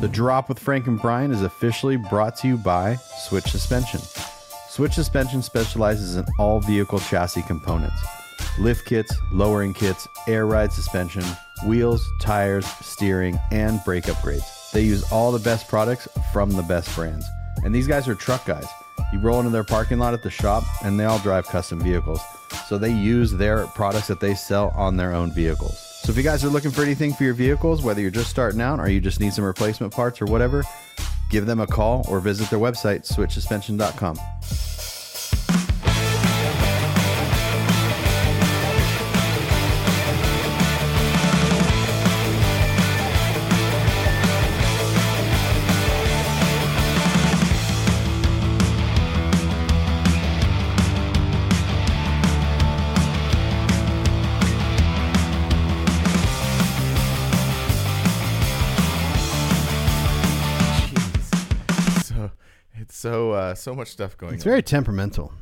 The Drop with Frank and Brian is officially brought to you by Switch Suspension. Switch Suspension specializes in all vehicle chassis components lift kits, lowering kits, air ride suspension, wheels, tires, steering, and brake upgrades. They use all the best products from the best brands. And these guys are truck guys. You roll into their parking lot at the shop, and they all drive custom vehicles. So they use their products that they sell on their own vehicles. So if you guys are looking for anything for your vehicles, whether you're just starting out or you just need some replacement parts or whatever, give them a call or visit their website, switchsuspension.com. uh, so much stuff going on. It's on. very temperamental.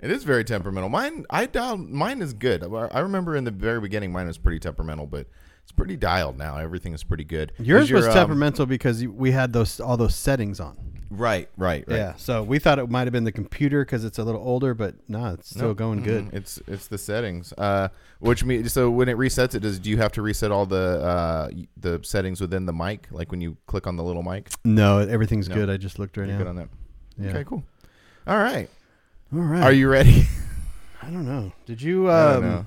It is very temperamental. Mine, I dialed. Mine is good. I remember in the very beginning, mine was pretty temperamental, but it's pretty dialed now. Everything is pretty good. Yours your, was um, temperamental because we had those all those settings on. right, right, right. Yeah, so we thought it might have been the computer because it's a little older, but no, it's still going good. Mhm. It's it's the settings. Uh, which means so when it resets it, does do you have to reset all the uh the settings within the mic? Like when you click on the little mic, No, everything's No. good. I just looked right you're now. good on that. Yeah. Okay, cool. All right. All right. Are you ready? I don't know. Did you I don't um, know.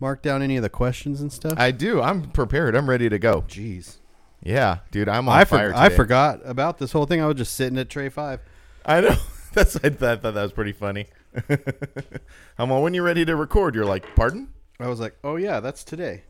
mark down any of the questions and stuff? I do. I'm prepared. I'm ready to go. Jeez. Yeah, dude. I'm on I, for- fire. I forgot about this whole thing. I was just sitting at tray five. I know. That's I thought, thought that was pretty funny. I'm on when you're ready to record. You're like, pardon? I was like, oh yeah, that's today.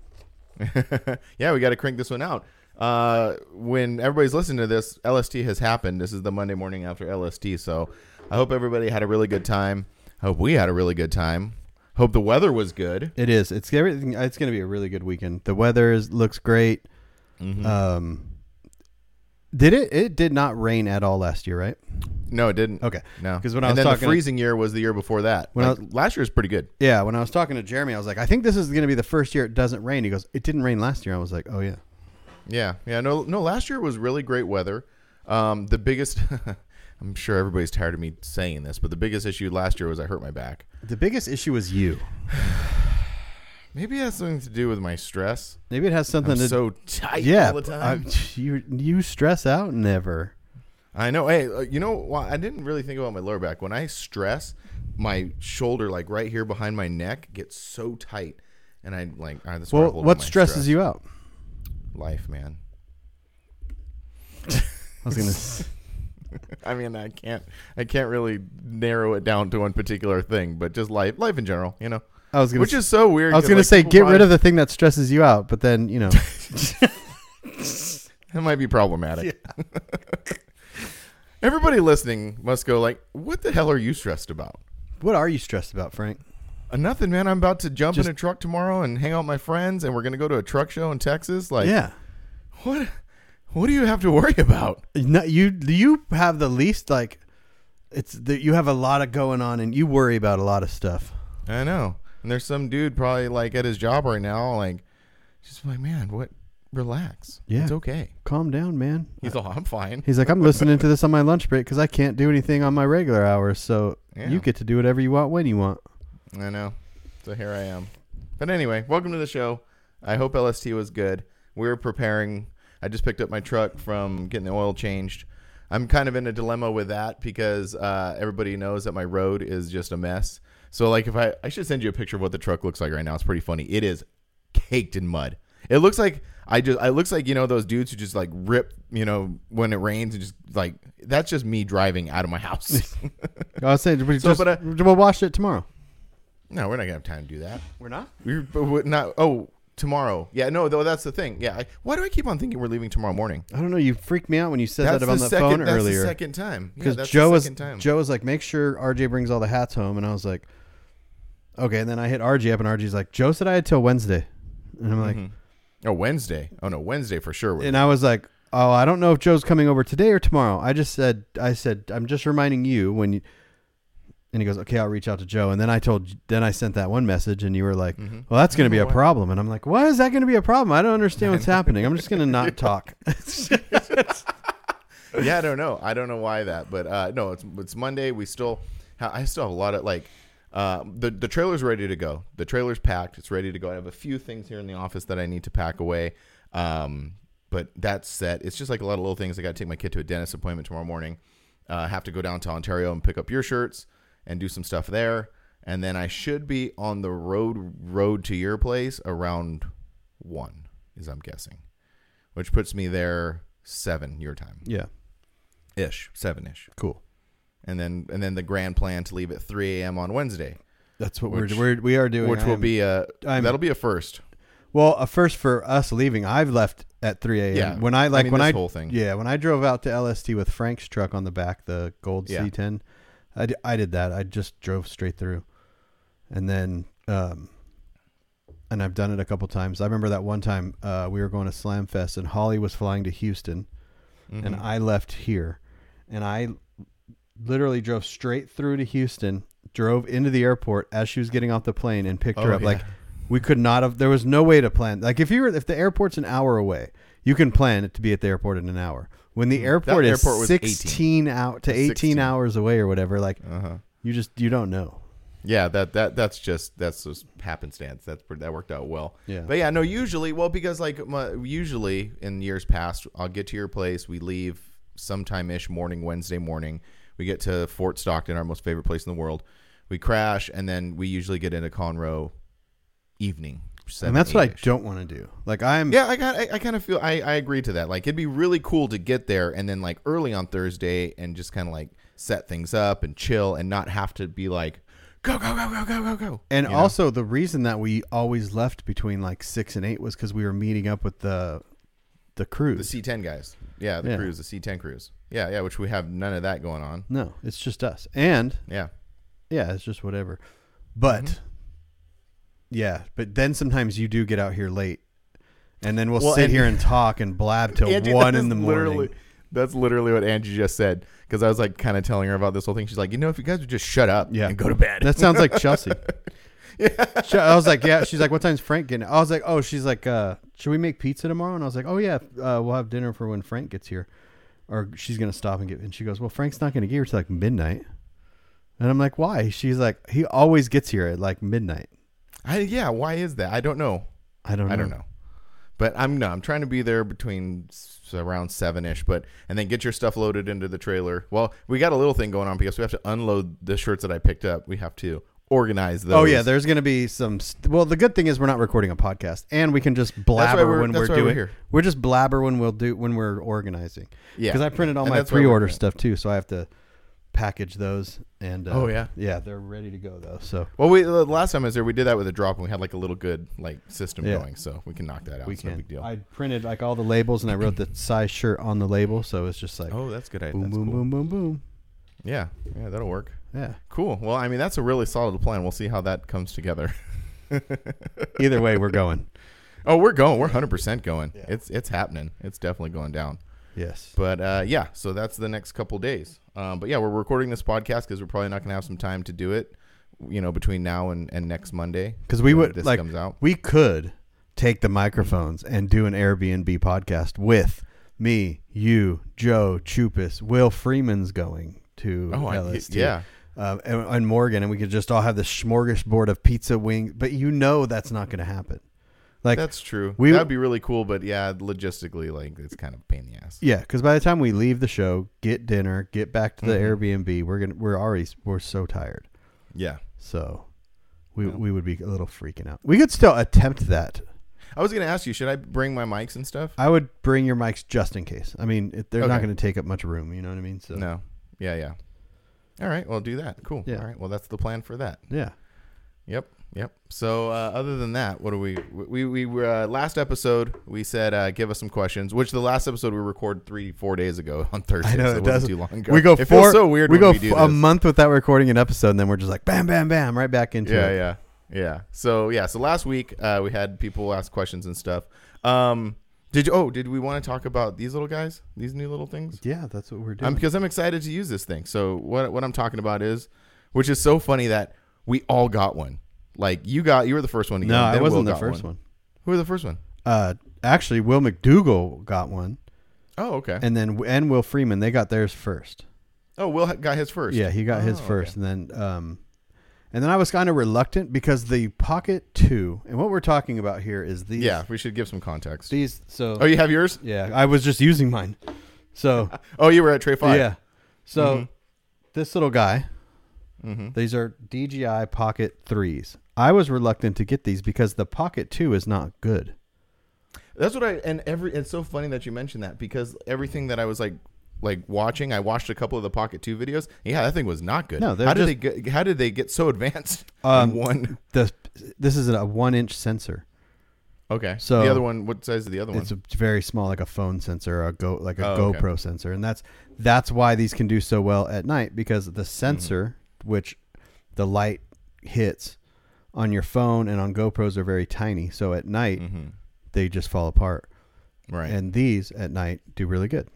yeah, we got to crank this one out. Uh, when everybody's listening to this, LST has happened. This is the Monday morning after LST. So I hope everybody had a really good time. Hope we had a really good time. Hope the weather was good. It is. It's everything. It's going to be a really good weekend. The weather is looks great. Mhm. Um, did it? It did not rain at all last year, right? no, it didn't. Okay. no. Because when I and was then talking the freezing year was the year before that. When I Like, last year was pretty good. Yeah. When I was talking to Jeremy, I was like, I think this is going to be the first year it doesn't rain. He goes, it didn't rain last year. I was like, oh yeah. Yeah, yeah. No, no. Last year was really great weather. Um, the biggest, I'm sure everybody's tired of me saying this, but the biggest issue last year was I hurt my back. The biggest issue was you. Maybe it has something to do with my stress. Maybe it has something I'm to. so tight yeah. all the time. I- you you stress out never. I know. Hey, uh, you know what? I didn't really think about my lower back. When I stress, my shoulder, like right here behind my neck, gets so tight, and I like. All right, that's where I Well, what stresses stress. you out? Life, man. I was gonna. s- I mean, I can't. I can't really narrow it down to one particular thing, but just life, life in general. You know, I was gonna. which s- is so weird. I was gonna like, say get rid of the thing that stresses you out, but then you know. That might be problematic. Everybody listening must go like, "What the hell are you stressed about?" what are you stressed about, Frank? Uh, nothing, man. I'm about to jump Just- in a truck tomorrow and hang out with my friends, and we're gonna go to a truck show in Texas. Like, yeah. what? What do you have to worry about? No, you you have the least like. It's that you have a lot of going on, and you worry about a lot of stuff. I know. And there's some dude probably like at his job right now, like, just like, man, what? Relax. Yeah. it's okay. Calm down, man. He's all, I'm fine. He's like, I'm listening to this on my lunch break because I can't do anything on my regular hours. So Yeah. you get to do whatever you want when you want. I know. So here I am. But anyway, welcome to the show. I hope LST was good. We're preparing. I just picked up my truck from getting the oil changed. I'm kind of in a dilemma with that because uh, everybody knows that my road is just a mess. So like if I I should send you a picture of what the truck looks like right now. It's pretty funny. It is caked in mud. It looks like I just it looks like you know those dudes who just like rip, you know, when it rains and just like that's just me driving out of my house. I was saying, we So, just, but, uh, we'll wash it tomorrow. No, we're not gonna have time to do that. We're not. We're but we're not. Oh, tomorrow. Yeah, no, though that's the thing. Yeah, I, why do I keep on thinking we're leaving tomorrow morning? I don't know. You freaked me out when you said That's that on the the second. phone that's earlier. the second time. Yeah, because that's Joe the was second time. Joe was like, make sure RJ brings all the hats home, and I was like, okay. And then I hit RJ up, and RJ's like, Joe said I had till Wednesday, and I'm like, Mhm. oh Wednesday. Oh no, Wednesday for sure. and I was like, oh, I don't know if Joe's coming over today or tomorrow. I just said, I said, I'm just reminding you when you. And he goes, okay, I'll reach out to Joe. And then I told, then I sent that one message, and you were like, Mhm. well, that's going to be a problem. And I'm like, why is that going to be a problem? I don't understand what's happening. I'm just going to not talk. yeah, I don't know. I don't know why that, but uh, no, it's it's Monday. We still, ha- I still have a lot of like, uh, the the trailer's ready to go. The trailer's packed. It's ready to go. I have a few things here in the office that I need to pack away. Um, but that's set. It's just like a lot of little things. I got to take my kid to a dentist appointment tomorrow morning. Uh, have to go down to Ontario and pick up your shirts and do some stuff there. And then I should be on the road road to your place around one, is I'm guessing, which puts me there seven your time yeah, ish, seven ish, cool. and then and then the grand plan to leave at three a.m. on Wednesday, That's what Which- we're, we're we are doing. which I will be a I'm- that'll be a first. well a first for us leaving. I've left at 3 a.m. Yeah, when I like mean, when this I whole thing. yeah when I drove out to LST with Frank's truck on the back, the gold Yeah. C10. I, I did that. I just drove straight through, and then um, and I've done it a couple times. I remember that one time uh, we were going to Slam Fest, and Holly was flying to Houston, and Mhm. I left here, and I literally drove straight through to Houston, drove into the airport as she was getting off the plane, and picked her Oh, up. yeah. Like we could not have. There was no way to plan. Like if you were, if the airport's an hour away, you can plan it to be at the airport in an hour. When the Mm, airport is airport was 18. sixteen out to eighteen 16. hours away or whatever, like uh-huh. you just you don't know. yeah, that that that's just that's just happenstance. That's that worked out well. Yeah. But yeah, no, usually, well, because like my, usually in years past, I'll get to your place. We leave sometime ish morning, Wednesday morning. We get to Fort Stockton, our most favorite place in the world. We crash, and then we usually get into Conroe evening. And that's what I 8-ish. don't want to do. Like I'm Yeah, I got. I, I kind of feel. I, I agree to that. Like, it'd be really cool to get there and then like early on Thursday and just kind of like set things up and chill and not have to be like go go go go go go go. And you know? also, the reason that we always left between like six and eight was because we were meeting up with the the crew, the. C10 guys. Yeah, the Yeah. cruise, the C10 cruise. Yeah, yeah. Which we have none of that going on. no, it's just us. And Yeah. yeah, it's just whatever. But Mhm. Yeah, but then sometimes you do get out here late, and then we'll Well, sit and- here and talk and blab till Angie, one in the morning. Literally, that's literally what Angie just said. Because I was like kind of telling her about this whole thing. She's like, you know, if you guys would just shut up Yeah. and go to bed. That sounds like Chelsea. yeah. I was like, yeah. She's like, what time's Frank getting? I was like, oh, she's like, uh, should we make pizza tomorrow? And I was like, oh yeah, uh, we'll have dinner for when Frank gets here, or she's gonna stop and get. And she goes, well, Frank's not gonna get here till like midnight. And I'm like, why? She's like, he always gets here at like midnight. I, yeah. Why is that? I don't know. I don't. Know. I don't know. But I'm no, I'm trying to be there between around seven ish, but and then get your stuff loaded into the trailer. Well, we got a little thing going on because we have to unload the shirts that I picked up. We have to organize those. Oh yeah, there's gonna be some. St- well, the good thing is we're not recording a podcast, and we can just blabber we're- when that's we're why we're doing. here. We're just blabber when we'll do when we're organizing. yeah. Because I printed all And my that's why we're pre-order stuff too, so I have to package those. And uh, Oh, yeah? yeah, they're ready to go though. So Well, we the last time I was there, we did that with a drop, and we had like a little good like system Yeah. going, so we can knock that out. we it's can. no big deal. I printed like all the labels, and I wrote the size shirt on the label, so it's just like oh, that's good. idea. boom, That's boom, cool. boom, boom, boom. Yeah, yeah, that'll work. Yeah. Cool. Well, I mean, that's a really solid plan. We'll see how that comes together. Either way, we're going. oh, we're going. We're 100% going. Yeah. It's it's happening. It's definitely going down. Yes. But uh, yeah, so that's the next couple days. Um, but yeah, we're recording this podcast because we're probably not going to have some time to do it. You know, between now and, and next Monday, Because we would this like comes out. we could take the microphones and do an Airbnb podcast with me, you, Joe, Chupas, Will Freeman's going to Oh, I, LST. yeah. uh, and, and Morgan, and we could just all have this smorgasbord of pizza wing. But you know that's not going to happen. Like, That's true. we- That'd be really cool, but yeah, logistically, like it's kind of a pain in the ass. yeah, because by the time we leave the show, get dinner, get back to the Mhm. Airbnb, we're gonna we're already we're so tired. Yeah. So we Yeah. we would be a little freaking out. We could still attempt that. I was going to ask you, should I bring my mics and stuff? I would bring your mics just in case. I mean, it, they're not going to take up much room. You know what I mean? So No. Yeah, yeah. All right, well, do that. Cool. Yeah. All right, well, that's the plan for that. yeah. Yep, yep. So uh, other than that, what do we we we were uh, last episode we said uh, give us some questions, which the last episode we recorded three four days ago on Thursday. I know, so it it wasn't does- too long ago. We go It four. so weird. We go we do f- a month without recording an episode, and then we're just like bam, bam, bam, right back into Yeah, it. yeah, yeah. Yeah. So yeah, so last week uh, we had people ask questions and stuff. Um, did you? Oh, did we want to talk about these little guys? These new little things? Yeah, that's what we're doing. Um, because I'm excited to use this thing. So what what I'm talking about is which is so funny that we all got one. Like you got, you were the first one to get No, one. I wasn't Will the first one. Who were the first one? Uh, actually, Will McDougal got one, Oh, okay. and then and Will Freeman they got theirs first. oh, Will got his first. Yeah, he got his Oh, first, okay. and then um, and then I was kind of reluctant because the Pocket Two, and what we're talking about here is these. Yeah, we should give some context. These. So. Oh, you have yours? yeah, I was just using mine. So Oh, you were at Trey Five. yeah. So Mhm. this little guy, Mm-hmm. these are DJI Pocket Threes. I was reluctant to get these because the Pocket Two is not good. That's what I and every. It's so funny that you mentioned that because everything that I was like, like watching, I watched a couple of the Pocket Two videos. Yeah, that thing was not good. No, how did just- they get? How did they get so advanced? Um, one. The this is a one inch sensor. Okay. so- the other one. What size is the other one? It's a very small, like a phone sensor, a go like a Oh, okay. GoPro sensor, and that's that's why these can do so well at night because Mm-hmm. the sensor, which the light hits on your phone and on GoPros are very tiny. So at night mm-hmm. they just fall apart, Right. and these at night do really good.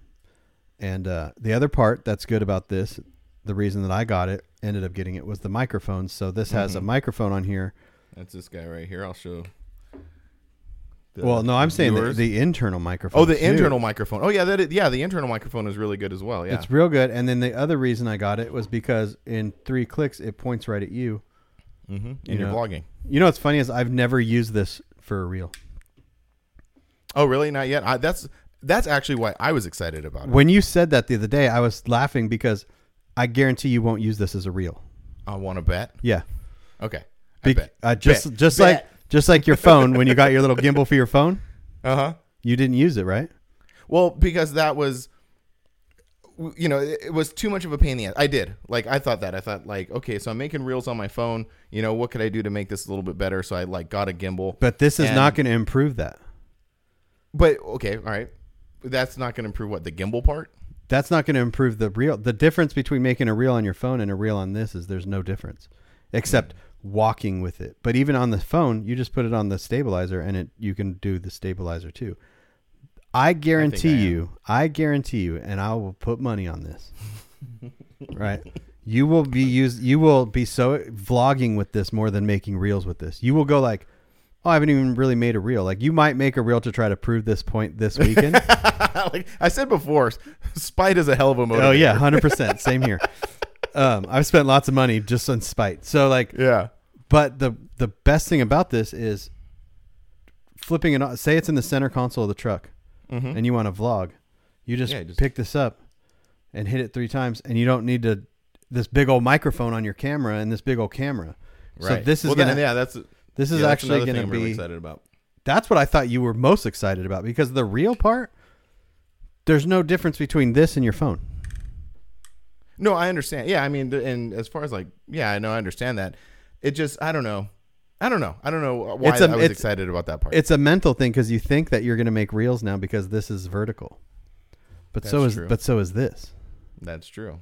And uh, the other part that's good about this, the reason that I got it, ended up getting it, was the microphones. So this has a Mhm. microphone on here. That's this guy right here. I'll show. well, no, I'm saying the, the internal microphone. oh, the too. internal microphone. Oh, yeah, that is, yeah, the internal microphone is really good as well. Yeah. It's real good. And then the other reason I got it was because in three clicks it points right at you. Mm-hmm. you And you're know. vlogging. You know what's funny is I've never used this for a reel. Oh, really? Not yet. I, that's that's actually why I was excited about it. When you said that the other day, I was laughing because I guarantee you won't use this as a reel. I want to bet. Yeah. Okay. I Be- bet. Uh, just Bet. just Bet. like just like your phone when you got your little gimbal for your phone, Uh huh. you didn't use it, right? Well, because that was, you know, it, it was too much of a pain in the ass. I did. Like, I thought that. I thought, like, okay, so I'm making reels on my phone. You know, what could I do to make this a little bit better? So I, like, got a gimbal. But this is And- not going to improve that. But, okay, all right. That's not going to improve what? The gimbal part? That's not going to improve the reel. The difference between making a reel on your phone and a reel on this is there's no difference, except walking with it. But even on the phone, you just put it on the stabilizer, and it you can do the stabilizer too. I guarantee I am. you, I guarantee you, and I will put money on this. right, you will be used. You will be so vlogging with this more than making reels with this. You will go like. Oh, I haven't even really made a reel. Like you might make a reel to try to prove this point this weekend. like I said before, spite is a hell of a motivator. Oh yeah, hundred percent. Same here. Um, I've spent lots of money just on spite. So like, Yeah. but the the best thing about this is flipping it. on. Say it's in the center console of the truck, Mm-hmm. and you want to vlog. You just, Yeah, just- pick this up and hit it three times, and you don't need to this big old microphone on your camera and this big old camera. Right. So this is well, gonna then, yeah, that's this is yeah, actually going to I'm really be. excited about. That's what I thought you were most excited about because the real part. There's no difference between this and your phone. No, I understand. Yeah, I mean, and as far as like, yeah, I know, I understand that. It just, I don't know, I don't know, I don't know why It's a- I was excited about that part. It's a mental thing because you think that you're going to make reels now because this is vertical, but so is true. but so is this. That's true.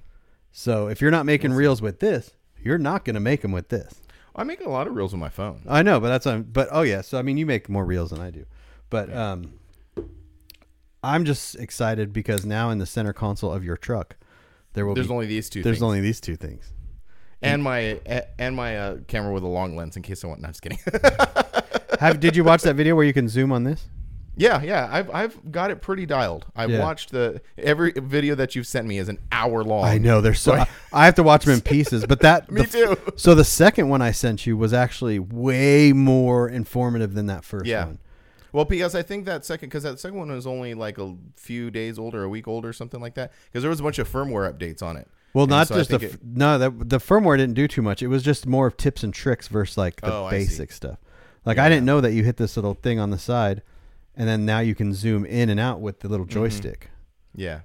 So if you're not making reels with this, you're not going to make them with this. I make a lot of reels on my phone. I know, but that's um, but oh yeah. So I mean, you make more reels than I do, but um, I'm just excited because now in the center console of your truck, there will There's be only these two. there's things. only these two things. And my and my uh, camera with a long lens in case I want. No, I'm just kidding. Have did you watch that video where you can zoom on this? yeah, yeah, I've I've got it pretty dialed. I've Yeah. watched the every video that you've sent me is an hour long. I know they're so I, I have to watch them in pieces, but that Me the- too. So the second one I sent you was actually way more informative than that first Yeah. one. Well, because I think that second, because that second one was only like a few days old or a week old or something like that. Because there was a bunch of firmware updates on it. Well, And not so just the f- it- no, that the firmware didn't do too much. It was just more of tips and tricks versus like the Oh, basic stuff. Like Yeah, I didn't know that you hit this little thing on the side, and then now you can zoom in and out with the little Mm-hmm. joystick. Yeah.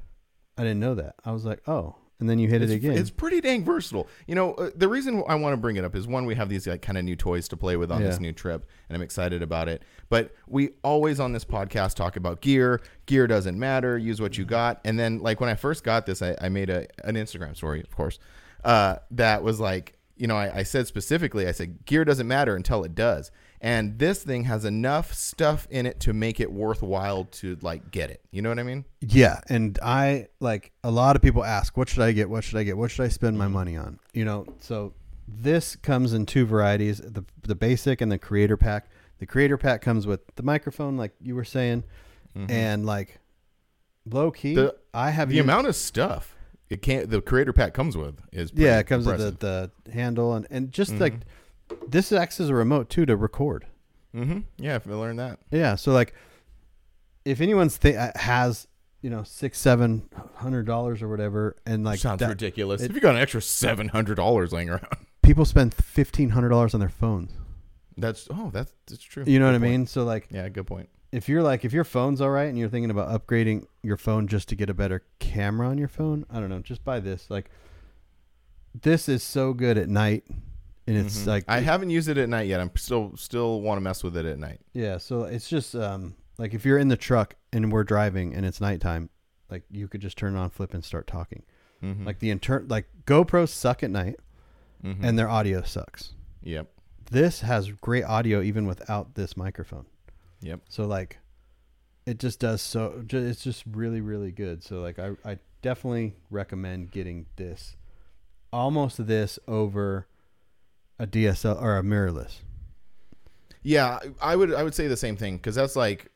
I didn't know that. I was like, oh, and then you hit it's, it again. It's pretty dang versatile. You know, uh, the reason I want to bring it up is one, we have these like kind of new toys to play with on this new trip, and I'm excited about it. But we always on this podcast talk about gear. Gear doesn't matter. Use what you got. And then, like when I first got this, I, I made a an Instagram story, of course, uh, that was like, you know, I, I said specifically, I said gear doesn't matter until it does. And this thing has enough stuff in it to make it worthwhile to like get it. You know what I mean? Yeah, and I like a lot of people ask, "What should I get? What should I get? What should I spend my Mm-hmm. money on?" You know, so this comes in two varieties: the the basic and the creator pack. The creator pack comes with the microphone, like you were saying, Mhm. and like low key. The- I have the used- amount of stuff it can't the creator pack comes with is Yeah, it comes impressive. with the, the handle and and just Mhm. like this acts as a remote too to record. Mm-hmm. Yeah, if I learned that. Yeah, so like if anyone's th- uh, has you know six seven hundred dollars or whatever, and like Sounds that- ridiculous. it- if you got an extra seven hundred dollars laying around, people spend fifteen hundred dollars on their phones. that's oh, that's that's true. You know what Good I mean? So like Yeah, good point. if you're like if your phone's all right and you're thinking about upgrading your phone just to get a better camera on your phone, I don't know, just buy this. Like this is so good at night, and it's Mhm. like I haven't used it at night yet. I'm still still want to mess with it at night. Yeah, so it's just um like if you're in the truck and we're driving and it's nighttime, like you could just turn on flip and start talking. Mm-hmm. Like the inter like GoPros suck at night Mhm. and their audio sucks. yep, This has great audio even without this microphone. yep. So like it just does so it's just really really good. So like I I definitely recommend getting this almost this over a DSL or a mirrorless. Yeah, I would I would say the same thing because that's like,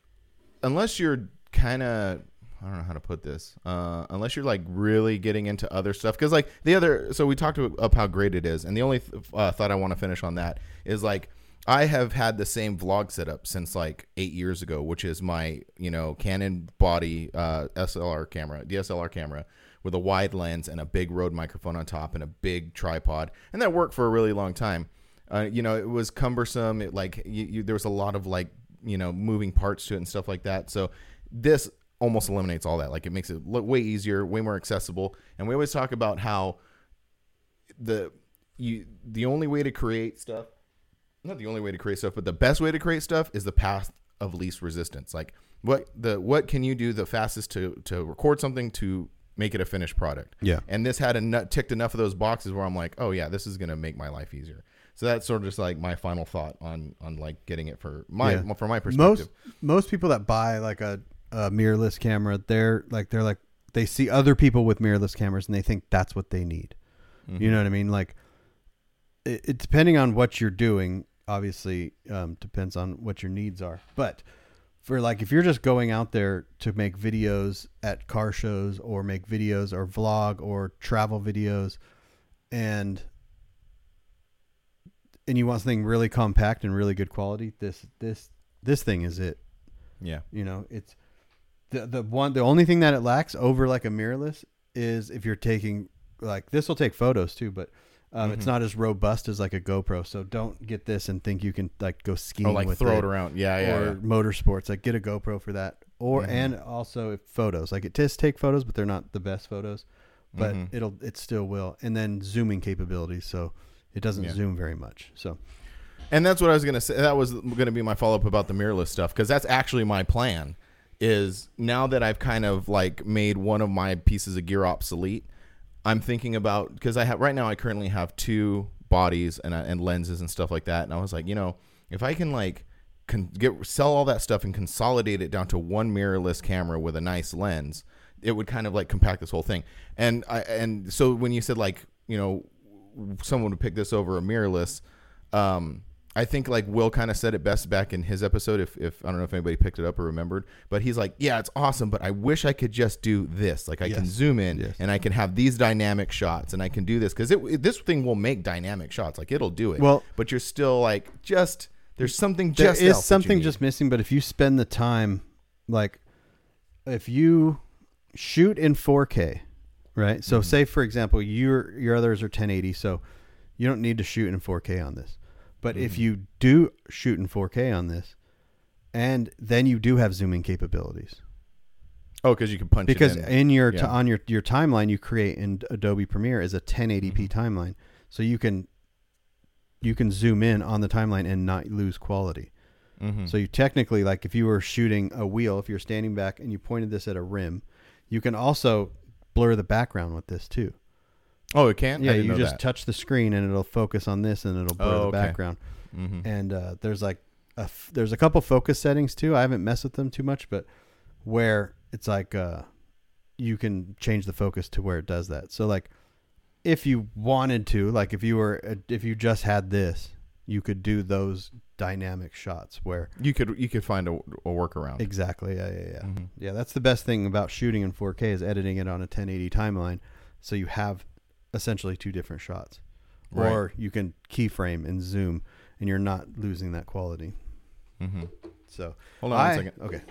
unless you're kind of I don't know how to put this. Uh, unless you're like really getting into other stuff, because like the other, so we talked up how great it is, and the only th- uh, thought I want to finish on that is like I have had the same vlog setup since like eight years ago, which is my you know Canon body uh, SLR camera, DSLR camera with a wide lens and a big Rode microphone on top and a big tripod, and that worked for a really long time. Uh, you know, it was cumbersome. It like you, you, there was a lot of like you know moving parts to it and stuff like that. So this almost eliminates all that. Like it makes it look way easier, way more accessible. And we always talk about how the you the only way to create stuff, not the only way to create stuff, but the best way to create stuff is the path of least resistance. Like what the what can you do the fastest to to record something to make it a finished product. Yeah. And this had a nut ticked enough of those boxes where I'm like, oh yeah, this is gonna make my life easier. So that's sort of just like my final thought on on like getting it for my Yeah. from my perspective. most most people that buy like a, a mirrorless camera they're like they're like they see other people with mirrorless cameras and they think that's what they need Mm-hmm. you know what i mean like it, it depending on what you're doing obviously um, depends on what your needs are but for like if you're just going out there to make videos at car shows or make videos or vlog or travel videos and and you want something really compact and really good quality this this this thing is it yeah. you know, it's the the one the only thing that it lacks over like a mirrorless is if you're taking like this will take photos too, but um, it's Mhm. not as robust as like a GoPro. So don't get this and think you can like go skiing Oh, like with throw it, it around. Yeah, yeah. or yeah. motorsports. Like get a GoPro for that, or Mhm. and also if photos. Like it does take photos, but they're not the best photos. But Mhm. it'll it still will, and then zooming capabilities. So it doesn't Yeah. zoom very much. So And that's what I was gonna say. That was gonna be my follow up about the mirrorless stuff because that's actually my plan. Is now that I've kind of like made one of my pieces of gear obsolete, I'm thinking about because I have right now I currently have two bodies and uh, and lenses and stuff like that, and I was like, you know, if I can like can get sell all that stuff and consolidate it down to one mirrorless camera with a nice lens, it would kind of like compact this whole thing. And I and so when you said like you know someone would pick this over a mirrorless, um, I think like Will kind of said it best back in his episode. If, if I don't know if anybody picked it up or remembered, but he's like, yeah, it's awesome, but I wish I could just do this. Like I can zoom in Yes. and I can have these dynamic shots and I can do this because it, it- this thing will make dynamic shots. Like it'll do it. Well- but you're still like just there's something there just is that you something just missing but if you spend the time like if you shoot in 4k right so Mm-hmm. say for example your your others are 1080 so you don't need to shoot in 4k on this but Mm-hmm. if you do shoot in 4k on this and then you do have zooming capabilities oh because you can punch because it in. in your t- on your your timeline you create in Adobe Premiere is a 1080p Mm-hmm. timeline, so you can you can zoom in on the timeline and not lose quality. Mhm. So you technically like if you were shooting a wheel, if you're standing back and you pointed this at a rim, you can also blur the background with this too. Oh it can Yeah, you just that. touch the screen and it'll focus on this and it'll blur Oh, the okay. background. Mhm. And uh, there's like a f- there's a couple focus settings too. I haven't messed with them too much, but where it's like uh, you can change the focus to where it does that. So like if you wanted to, like if you were uh, if you just had this, you could do those dynamic shots where You could you could find a, a workaround. exactly yeah yeah yeah Mhm. yeah that's the best thing about shooting in 4K is editing it on a 1080 timeline, so you have essentially two different shots, Right. or you can keyframe and zoom, and you're not losing that quality. hmm So Hold on I, one second. Okay.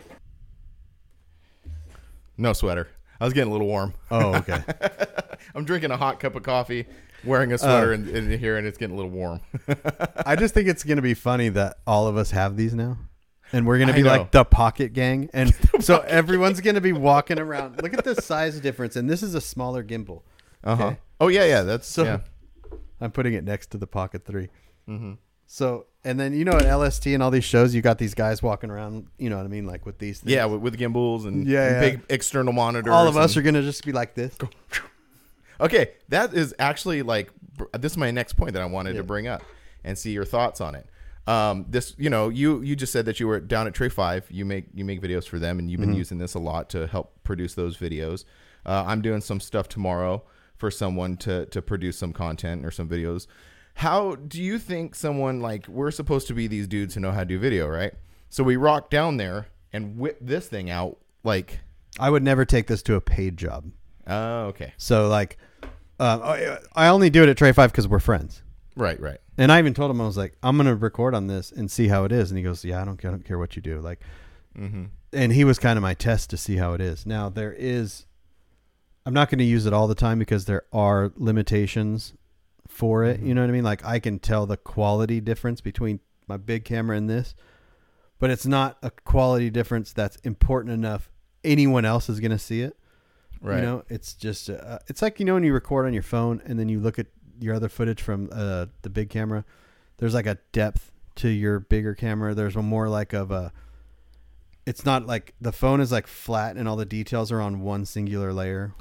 No sweater. I was getting a little warm. Oh okay. I'm drinking a hot cup of coffee, wearing a sweater Oh. in, in here, and it's getting a little warm. I just think it's gonna be funny that all of us have these now. And we're gonna be like the pocket gang, and so everyone's gonna be walking around. Look at the size difference, and this is a smaller gimbal. Uh huh. Okay. Oh yeah, yeah. That's So yeah. I'm putting it next to the Pocket Three. hmm So and then you know at LST and all these shows, you got these guys walking around. You know what I mean, like with these. Things. Yeah, with, with gimbals and, Yeah, and yeah. big external monitors. all of us are gonna just be like this. Okay, that is actually like this is my next point that I wanted Yeah. to bring up and see your thoughts on it. Um, this, you know, you you just said that you were down at Tray Five. You make you make videos for them, and you've been Mm-hmm. using this a lot to help produce those videos. Uh, I'm doing some stuff tomorrow for someone to to produce some content or some videos. How do you think someone like we're supposed to be these dudes who know how to do video, right? So we rock down there and whip this thing out like, I would never take this to a paid job. oh, okay, So like, um, I I only do it at Trey Five because we're friends. right, right, And I even told him I was like, I'm gonna record on this and see how it is. And he goes, Yeah, I don't, I don't care what you do. Like, mm-hmm. and he was kind of my test to see how it is. Now there is, I'm not going to use it all the time because there are limitations for it. You know what I mean? Like I can tell the quality difference between my big camera and this, but it's not a quality difference that's important enough. Anyone else is going to see it. right. You know, it's just uh, it's like you know when you record on your phone and then you look at your other footage from uh, the big camera. There's like a depth to your bigger camera. There's a more like of a. It's not like the phone is like flat and all the details are on one singular layer.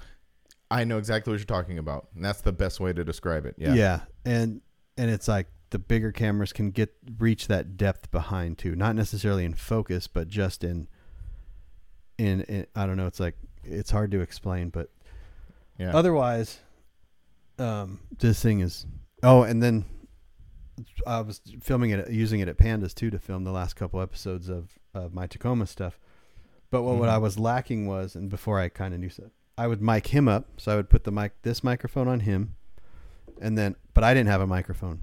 I know exactly what you're talking about, and that's the best way to describe it. Yeah. Yeah, and and it's like the bigger cameras can get reach that depth behind too. Not necessarily in focus, but just in. In, in I don't know. It's like it's hard to explain, but Yeah. Otherwise, um, this thing is. Oh, and then I was filming it, using it at Pandas too to film the last couple episodes of, of my Tacoma stuff. But what, what Mhm. I was lacking was, and before I kind of knew so, I would mic him up. So I would put the mic, this microphone on him, and then, but I didn't have a microphone.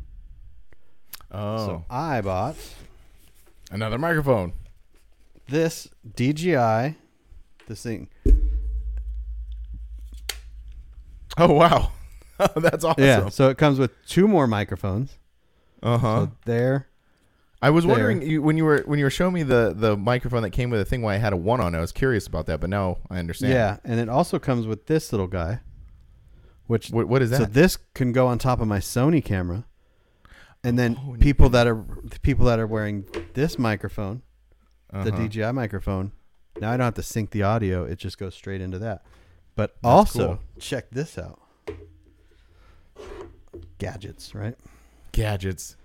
oh, So I bought another microphone. this DJI, this thing. Oh wow, that's awesome. Yeah. So it comes with two more microphones. Uh huh. So there. I was there. wondering you, when you were when you were showing me the the microphone that came with the thing why I had a one on. I was curious about that, but now I understand. Yeah, and it also comes with this little guy, which What what is that? so this can go on top of my Sony camera, and then Oh, people that are people that are wearing this microphone, the Uh-huh. DJI microphone. Now I don't have to sync the audio; it just goes straight into that. But That's also cool. check this out. Gadgets, right? gadgets.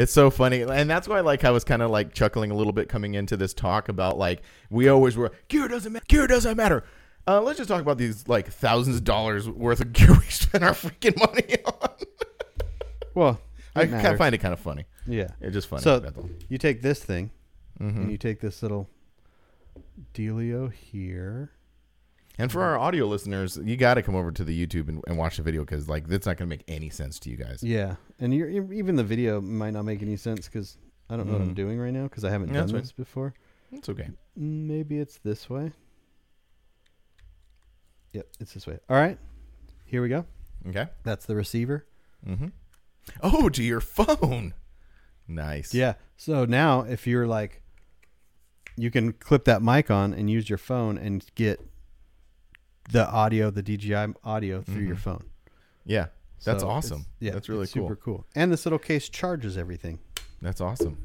It's so funny, and that's why like I was kind of like chuckling a little bit coming into this talk about like we always were gear doesn't matter. Gear doesn't matter. Uh, let's just talk about these like thousands of dollars worth of gear we spend our freaking money on. Well, I kind of find it kind of funny. yeah. It's just funny. So- You take this thing Mhm. and you take this little dealio here. And for our audio listeners, you got to come over to the YouTube and, and watch the video because like that's not going to make any sense to you guys. Yeah, and you're, you're- even the video might not make any sense because I don't know what I'm Mhm. doing right now because I haven't Yeah, done that's fine. this before. It's okay. Mm, Maybe it's this way. Yep, it's this way. All right, here we go. Okay. That's the receiver. Mm-hmm. Oh, to your phone. Nice. Yeah. So now, if you're like, you can clip that mic on and use your phone and get the audio, the DJI audio through your Mhm. phone. Yeah. That's So awesome. Yeah, That's really cool. Super cool. And this little case charges everything. That's awesome.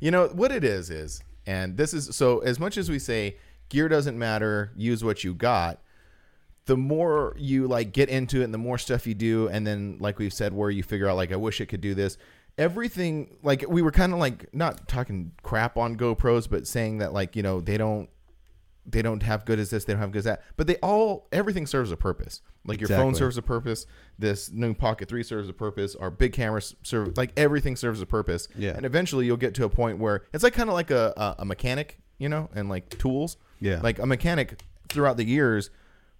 You know what it is is, and this is so as much as we say gear doesn't matter, use what you got. The more you like get into it, and the more stuff you do, and then like we've said, where you figure out like I wish it could do this. Everything like we were kind of like not talking crap on GoPros, but saying that like you know they don't they don't have good as this, they don't have good as that. But they all everything serves a purpose. Like your phone serves a purpose. This new Pocket Three serves a purpose. Our big cameras serve like everything serves a purpose. Yeah. And eventually you'll get to a point where it's like kind of like a, a a mechanic, you know, and like tools. Yeah. Like a mechanic throughout the years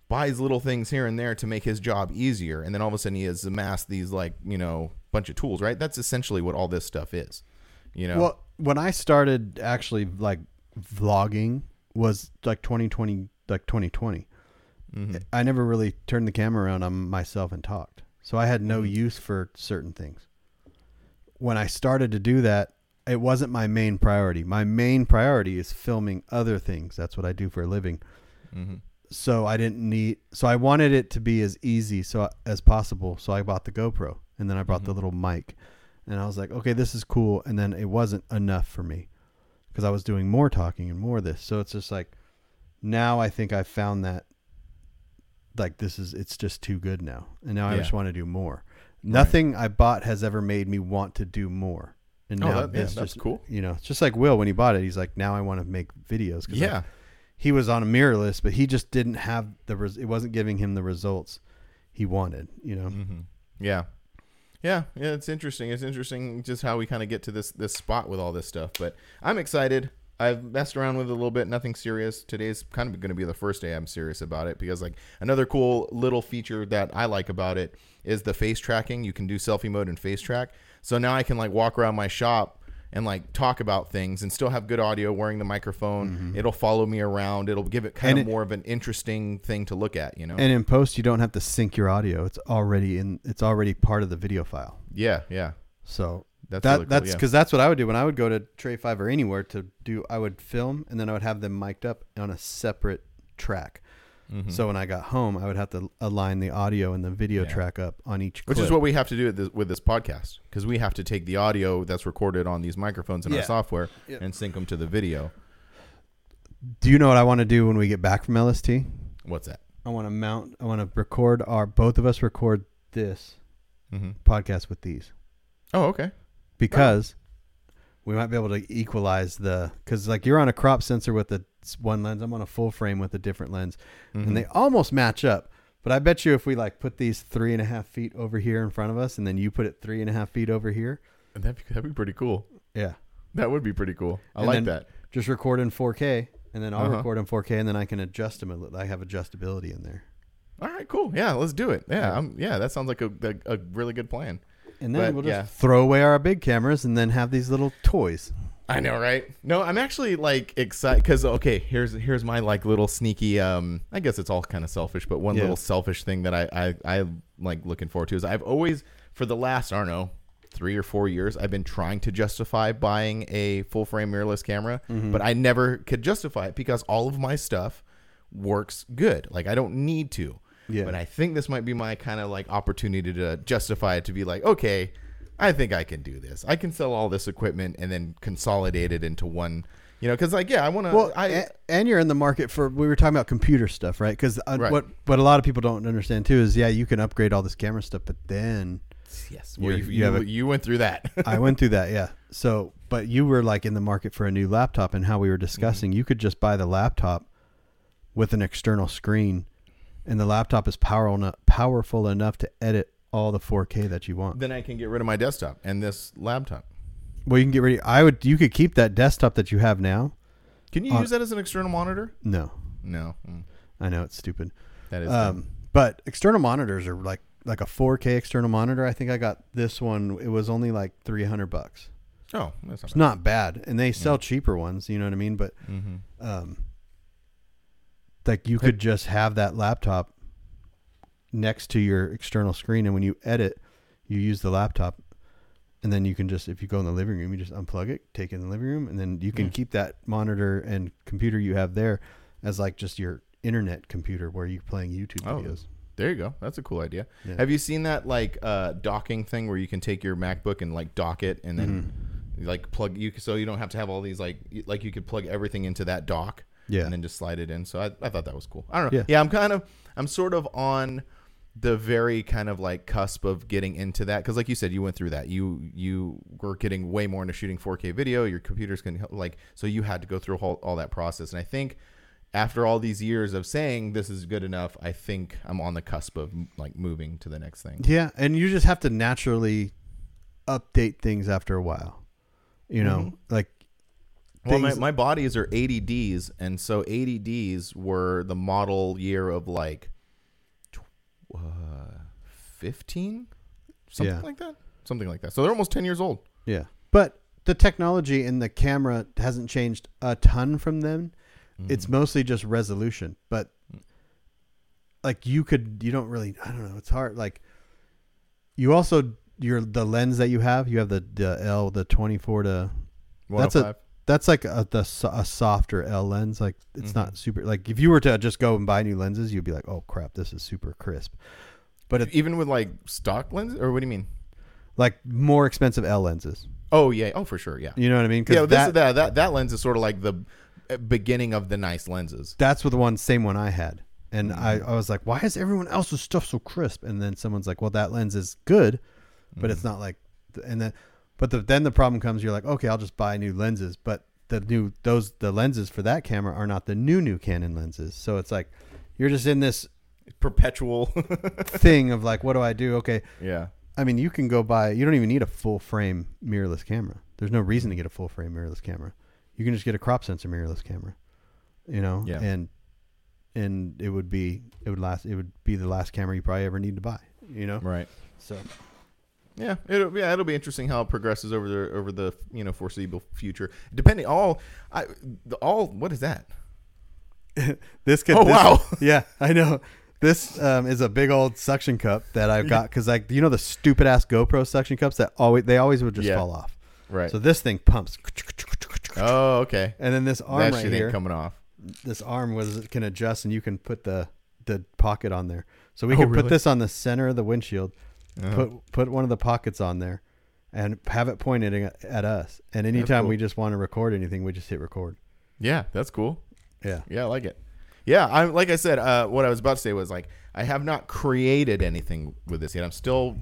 buys little things here and there to make his job easier, and then all of a sudden he has amassed these like you know bunch of tools. Right. That's essentially what all this stuff is. You know. Well, when I started actually like vlogging was like 2020, like 2020. Mhm. I never really turned the camera around on myself and talked. So I had no use for certain things. When I started to do that, it wasn't my main priority. My main priority is filming other things. That's what I do for a living. Mhm. So I didn't need so I wanted it to be as easy so as possible. So I bought the GoPro and then I brought the little mic. And I was like, okay, this is cool. And then it wasn't enough for me because I was doing more talking and more of this. So it's just like now I think I've found that like this is it's just too good now. And now I Yeah. just want to do more. Nothing I bought has ever made me want to do more. And Oh, now that- yeah, that's just, cool. You know, it's just like Will when he bought it, he's like, now I want to make videos. 'cause, Yeah. he was on a mirrorless, but he just didn't have the. Res- it wasn't giving him the results he wanted. You know. hmm Yeah. Yeah, yeah, it's interesting. It's interesting just how we kind of get to this this spot with all this stuff. But I'm excited. I've messed around with it a little bit. Nothing serious. Today's kind of going to be the first day I'm serious about it because like another cool little feature that I like about it is the face tracking. You can do selfie mode and face track. So now I can like walk around my shop and like talk about things and still have good audio wearing the microphone. Mm-hmm. It'll follow me around. It'll give it kind And of it- more of an interesting thing to look at, you know. And in post, you don't have to sync your audio. It's already in. It's already part of the video file. yeah, yeah. So That's that really cool, that's yeah. because that's what I would do when I would go to Tray Five or anywhere to do. I would film and then I would have them mic'd up on a separate track. Mhm. So when I got home, I would have to align the audio and the video Yeah. track up on each. Which is what we have to do with this, with this podcast because we have to take the audio that's recorded on these microphones in Yeah. our software Yeah. and sync them to the video. Do you know what I want to do when we get back from LST? What's that? I want to mount. I want to record our both of us record this Mm-hmm. podcast with these Oh, okay. because we might be able to equalize the because like you're on a crop sensor with the s- one lens. I'm on a full frame with a different lens, Mhm. and they almost match up. But I bet you if we like put these three and a half feet over here in front of us, and then you put it three and a half feet over here, that'd, be, that'd be pretty cool. yeah, That would be pretty cool. I And like that. just record in 4K, and then I'll Uh-huh. record in 4K, and then I can adjust them. I have adjustability in there, All right, cool. Yeah, let's do it. Yeah, Yeah. I'm, yeah, that sounds like a, a, a really good plan. and then But, we'll just yeah. throw away our big cameras and then have these little toys. I know, right? No, I'm actually like excited because okay, here's here's my like little sneaky. Um, I guess it's all kind of selfish, but one Yeah. little selfish thing that I I I like looking forward to is I've always for the last I don't know three or four years I've been trying to justify buying a full frame mirrorless camera, Mm-hmm. but I never could justify it because all of my stuff works good. Like I don't need to. Yeah. But I think this might be my kind of like opportunity to justify it to be like, okay, I think I can do this. I can sell all this equipment and then consolidate it into one, you know, because like, yeah, I want to. Well, I and you're in the market for. We were talking about computer stuff, right? Because Right. what what a lot of people don't understand too is, yeah, you can upgrade all this camera stuff, but then yes, well, you, you a- you went through that. I went through that, yeah. So, but you were like in the market for a new laptop, and how we were discussing, Mm-hmm. you could just buy the laptop with an external screen, and the laptop is powerful enough, powerful enough to edit all the 4K that you want. then I can get rid of my desktop and this laptop. Well, you can get ready. I would. You could keep that desktop that you have now. Can you Uh, use that as an external monitor? No, No, Mm, I know it's stupid. that is. dumb. Um, but external monitors are like like a 4K external monitor. I think I got this one. It was only like 300 bucks. oh, that's It's not. not bad, and they sell cheaper ones. You know what I mean? But hmm um, like you could just have that laptop next to your external screen, and when you edit, you use the laptop, and then you can just if you go in the living room, you just unplug it, take it in the living room, and then you can Yeah. keep that monitor and computer you have there as like just your internet computer where you're playing YouTube Oh, videos. There you go. That's a cool idea. Yeah. Have you seen that like uh, docking thing where you can take your MacBook and like dock it and then Mm-hmm. like plug you so you don't have to have all these like like you could plug everything into that dock Yeah. and then just slide it in. So I, I thought that was cool. I don't know. Yeah. Yeah. I'm kind of I'm sort of on the very kind of like cusp of getting into that because like you said you went through that you you were getting way more into shooting 4k video your computers can like so you had to go through all, all that process and i think after all these years of saying this is good enough, I think I'm on the cusp of like moving to the next thing. Yeah, and you just have to naturally update things after a while. You know, Mhm. like Well, my, my bodies are 80Ds, and so 80Ds were the model year of like uh, 15, something Yeah. like that, something like that. So they're almost 10 years old. yeah. But the technology in the camera hasn't changed a ton from then. Mm. It's mostly just resolution, but like you could you don't really I don't know, it's hard like you also your the lens that you have, you have the, the L the 24 to that's a- 105. That's like a the a softer L lens. Like it's Mhm. not super. Like if you were to just go and buy new lenses, you'd be like, oh crap, this is super crisp. But it's even with like stock lenses, or what do you mean? like more expensive L lenses. Oh yeah, oh for sure, yeah. You know what I mean? Yeah, this that, is that, that that lens is sort of like the uh, beginning of the nice lenses. that's what the one same one I had, and I, Mhm. I was like, why is everyone else's stuff so crisp? And then someone's like, well, that lens is good, but it's Mhm. not like. And then, but the, then the problem comes. You're like, okay, I'll just buy new lenses, but the new those the lenses for that camera are not the new new Canon lenses. So it's like you're just in this perpetual. thing of like, what do I do? Okay, yeah. I mean, you can go buy. You don't even need a full frame mirrorless camera. There's no reason to get a full frame mirrorless camera. You can just get a crop sensor mirrorless camera. You know, Yeah. and and it would be it would last. It would be the last camera you probably ever need to buy. You know, Right. so Yeah, it'll yeah it'll be interesting how it progresses over the over the you know foreseeable future. Depending all I the all what is that? this could. Oh, this- wow. Yeah, I know. This um, is a big old suction cup that I've got because like you know the stupid ass GoPro suction cups that always they always would just Yeah. fall off. Right. So this thing pumps, oh, okay. and then this arm that right here. coming off. this arm was can adjust and you can put the the pocket on there. So we Oh, can really? put this on the center of the windshield, Uh-huh. put put one of the pockets on there, and have it pointed at, us. And anytime cool. we just want to record anything, we just hit record. yeah, that's cool. Yeah. Yeah, I like it. Yeah, I'm like I said. Uh, what I was about to say was like I have not created anything with this yet. I'm still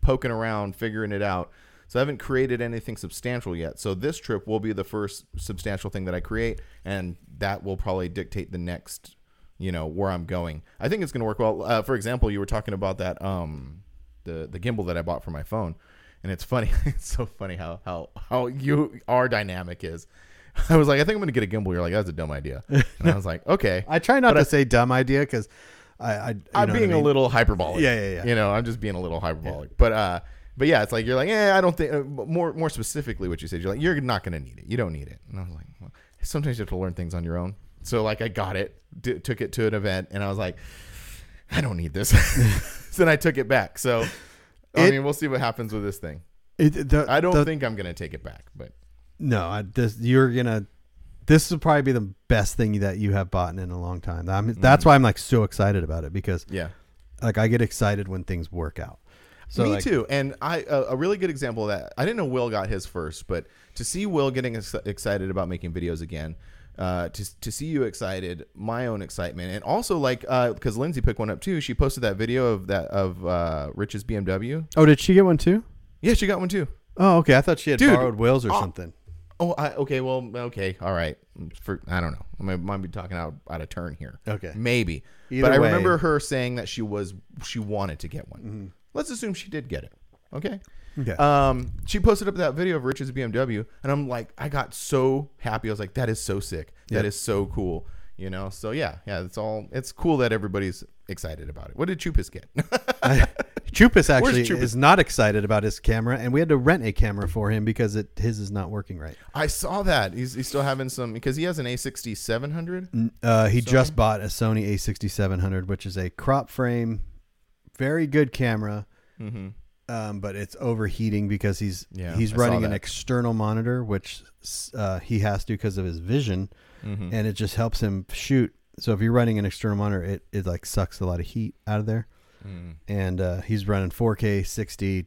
poking around, figuring it out. So I haven't created anything substantial yet. So this trip will be the first substantial thing that I create, and that will probably dictate the next, you know, where I'm going. I think it's going to work well. Uh, for example, you were talking about that um, the the gimbal that I bought for my phone, and it's funny. it's so funny how how how you our dynamic is. I was like, I think I'm going to get a gimbal. You're like, that's a dumb idea. And I was like, okay. I try not But to I- say dumb idea because I, I you I'm being I mean? a little hyperbolic. Yeah, yeah, yeah. You know, I'm just being a little hyperbolic. But uh, but yeah, it's like you're like, yeah, I don't think. Uh, more more specifically, what you said, you're like, you're not gonna need it. You don't need it. And I was like, well, sometimes you have to learn things on your own. So like, I got it, d- took it to an event, and I was like, I don't need this. so then I took it back. So I It- mean, we'll see what happens with this thing. It- the- I don't the- think I'm gonna take it back, but no. I, this you're gonna. This will probably be the best thing that you have bought in a long time. I'm, That's Mhm. why I'm like so excited about it because yeah. like I get excited when things work out. So Me like, too. And I a, a really good example of that. I didn't know Will got his first, but to see Will getting ex- excited about making videos again, uh, to to see you excited, my own excitement, and also like because Lindsay picked one up too. She posted that video of that of uh, Rich's BMW. Oh, did she get one too? Yeah, she got one too. Oh, okay. I thought she had Dude, borrowed Will's or uh, something. Oh, I, okay. Well, okay, all right. For I don't know. I might, might be talking out out of turn here. Okay. Maybe. Either but I way. remember her saying that she was she wanted to get one. Mm-hmm. Let's assume she did get it. Okay. Okay. Um, she posted up that video of Rich's BMW, and I'm like, I got so happy. I was like, that is so sick. That Yeah. is so cool. You know. So yeah, yeah. It's all. It's cool that everybody's excited about it. What did Chupis get? Chupis actually Chupis? is not excited about his camera, and we had to rent a camera for him because it his is not working right. I saw that. He's, he's still having some because he has an A6700. Uh, he just bought a Sony A6700, which is a crop frame, very good camera, Mm-hmm. Um, but it's overheating because he's Yeah, he's I running an external monitor, which uh, he has to because of his vision, Mm-hmm. and it just helps him shoot. So if you're running an external monitor, it it like sucks a lot of heat out of there. Mm. and uh, he's running 4K, 60,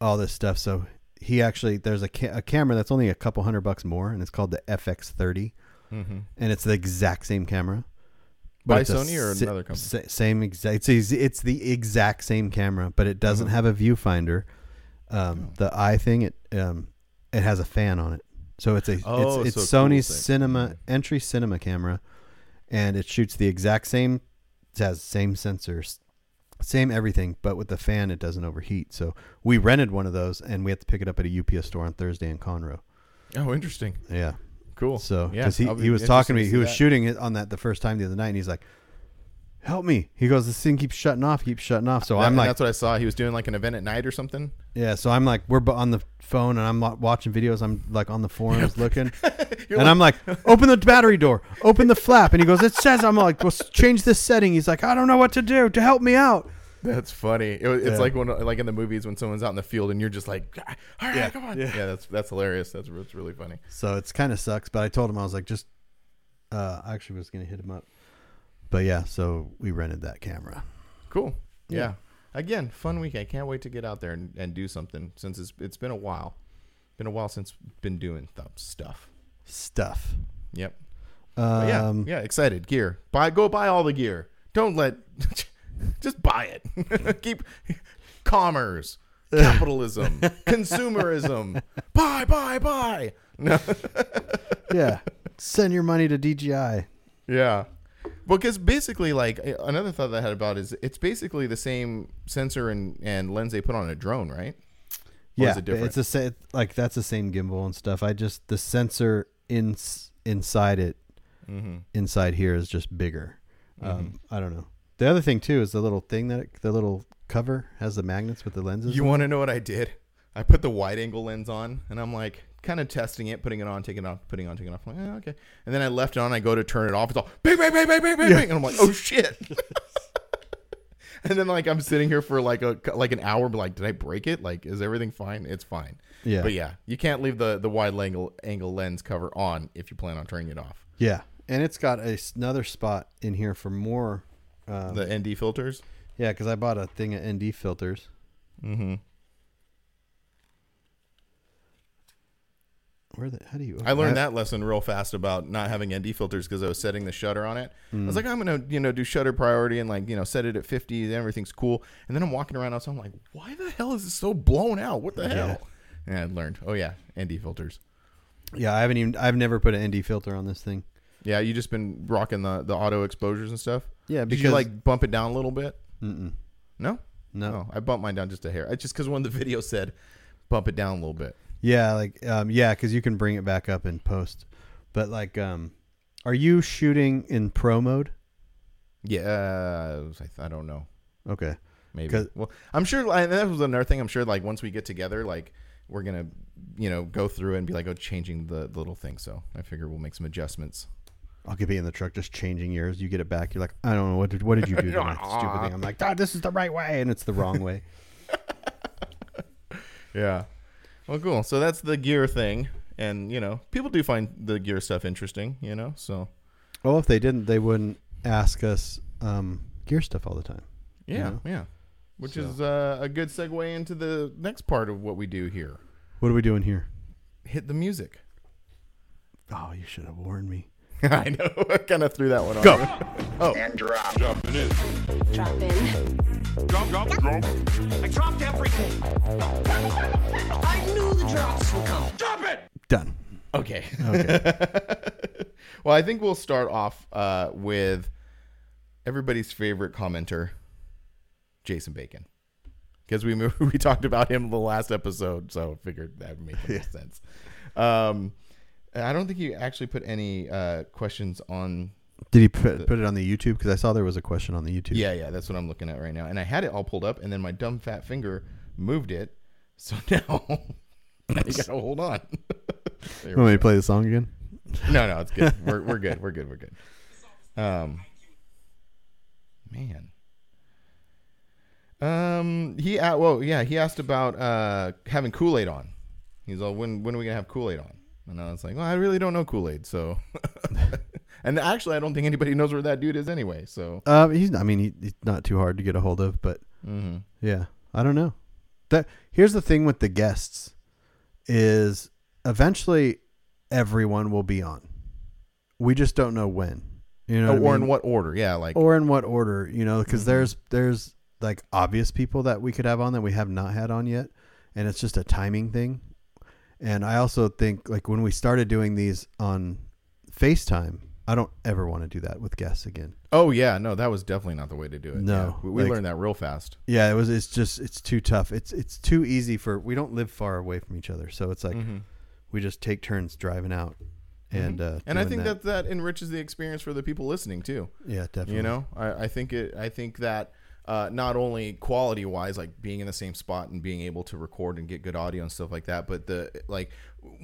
all this stuff. So he actually there's a, ca- a camera that's only a couple hundred bucks more, and it's called the FX30, Mm-hmm. and it's the exact same camera. By Sony or another company? sa- same exact. It's, it's the exact same camera, but it doesn't Mhm. have a viewfinder. Um, Oh. The eye thing, it um, it has a fan on it, so it's a Oh, it's, it's so Sony's thing. cinema entry cinema camera, and it shoots the exact same. It has same sensors, same everything, but with the fan, it doesn't overheat. So we rented one of those, and we had to pick it up at a UPS store on Thursday in Conroe. Oh, interesting. Yeah. Cool. So yeah, because he, he was talking to me, he was that. shooting it on that the first time the other night, and he's like, "Help me!" He goes, "This thing keeps shutting off, keeps shutting off." So That- I'm like, that's what I saw. He was doing like an event at night or something. "Yeah." So I'm like, we're on the phone, and I'm watching videos. I'm like on the forums looking, You're and I'm like, "Open the battery door, open the flap," and he goes, "It says." I'm like, "Well, change this setting." He's like, "I don't know what to do to help me out." That's funny. It, it's Yeah. like when, like in the movies when someone's out in the field and you're just like, all right, Yeah, come on. yeah. Yeah. that's that's hilarious. That's that's really funny. So it's kind of sucks, but I told him I was like, just, uh, I actually was gonna hit him up, but yeah. So we rented that camera. Cool. Yeah. Yeah. Again, fun week. I can't wait to get out there and, and do something since it's it's been a while. Been a while since been doing th- stuff. Stuff. Yep. Um, yeah. Yeah. Excited. Gear. Buy. Go buy all the gear. Don't let. just buy it. Keep commerce, capitalism, consumerism. Buy. Buy. Buy. No. yeah. Send your money to DJI. Yeah. Because basically, like another thought that I had about is it's basically the same sensor and, and lens they put on a drone, right? Or yeah, it different? it's the same. Like that's the same gimbal and stuff. I just the sensor in inside it, Mm-hmm. inside here is just bigger. Um, I don't know. The other thing too is the little thing that it, the little cover has the magnets with the lenses. You want to know what I did? I put the wide angle lens on, and I'm like kind of testing it, putting it on, taking it off, putting it on, taking it off. I'm like, eh, okay. And then I left it on. I go to turn it off. It's all bang, bang, bang, bang, bang, bang, bang. And I'm like, oh shit. and then like I'm sitting here for like a like an hour, but like, did I break it? Like, is everything fine? It's fine. Yeah. But yeah, you can't leave the the wide angle angle lens cover on if you plan on turning it off. Yeah, and it's got a, another spot in here for more. Um, The ND filters. yeah, because I bought a thing of ND filters. Mm-hmm. Where the? How do you? I learned that lesson real fast about not having ND filters because I was setting the shutter on it. I was like, I'm gonna, you know, do shutter priority and like, you know, set it at 50. and Everything's cool. And then I'm walking around outside. I'm like, why the hell is this so blown out? What the hell? And I learned. Oh yeah, ND filters. Yeah, I haven't even. I've never put an ND filter on this thing. Yeah, you just been rocking the the auto exposures and stuff. Yeah, Did because you like bump it down a little bit? Mm-mm, No. no. Oh, I bumped mine down just a hair. It's just because one of the videos said bump it down a little bit. Yeah, like um, yeah, because you can bring it back up in post. But like, um, are you shooting in pro mode? Yeah, I, I don't know. Okay. maybe. Well, I'm sure and that was another thing. I'm sure like once we get together, like we're gonna, you know, go through and be like, oh, changing the, the little thing. So I figure we'll make some adjustments. I'll get be in the truck just changing yours. You get it back. You're like, I don't know what did what did you do to that stupid thing? I'm like, God, this is the right way, and it's the wrong way. Yeah. Well, cool. So that's the gear thing, and you know, people do find the gear stuff interesting. You know, so Well, if they didn't, they wouldn't ask us um, gear stuff all the time. yeah, know? yeah. Which So- is uh, a good segue into the next part of what we do here. What are we doing here? Hit the music. Oh, you should have warned me. I know. I kind of threw that one on. Go. Oh, and drop. Jumping in. Drop in. Jump, jump, jump. I dropped everything. I knew the drops would come. Drop it. Done. Okay. Okay. well, I think we'll start off uh, with everybody's favorite commenter, Jason Bacon, because we we talked about him the last episode, so I figured that would make the most sense. Um, I don't think he actually put any uh, questions on. Did he put, put it on the YouTube? Because I saw there was a question on the YouTube. Yeah, yeah, that's what I'm looking at right now, and I had it all pulled up, and then my dumb fat finger moved it, so now, you gotta hold on. Want me to play the song again? No, no, it's good. We're we're good. We're good. We're good. Um, man. Um, he uh, well, yeah, he asked about uh having Kool Aid on. He's all, when when are we gonna have Kool Aid on? And I was like, well, I really don't know Kool Aid, so. and actually, I don't think anybody knows where that dude is anyway. So. Um, he's. I mean, he, he's not too hard to get a hold of, but hmm yeah, I don't know. That here's the thing with the guests is eventually everyone will be on. We just don't know when. You know, or what I in what order? Yeah, like or in what order? You know, because Mhm. there's there's like obvious people that we could have on that we have not had on yet, and it's just a timing thing. And I also think like when we started doing these on FaceTime, I don't ever want to do that with guests again. Oh yeah, no, that was definitely not the way to do it. No, Yeah, we, we like- learned that real fast. Yeah, it was. It's just it's too tough. It's it's too easy for we don't live far away from each other, so it's like Mhm. we just take turns driving out, and uh, And I think that. that enriches the experience for the people listening too. yeah, definitely. You know, I, I think it. I think that uh, not only quality wise, like being in the same spot and being able to record and get good audio and stuff like that, but the like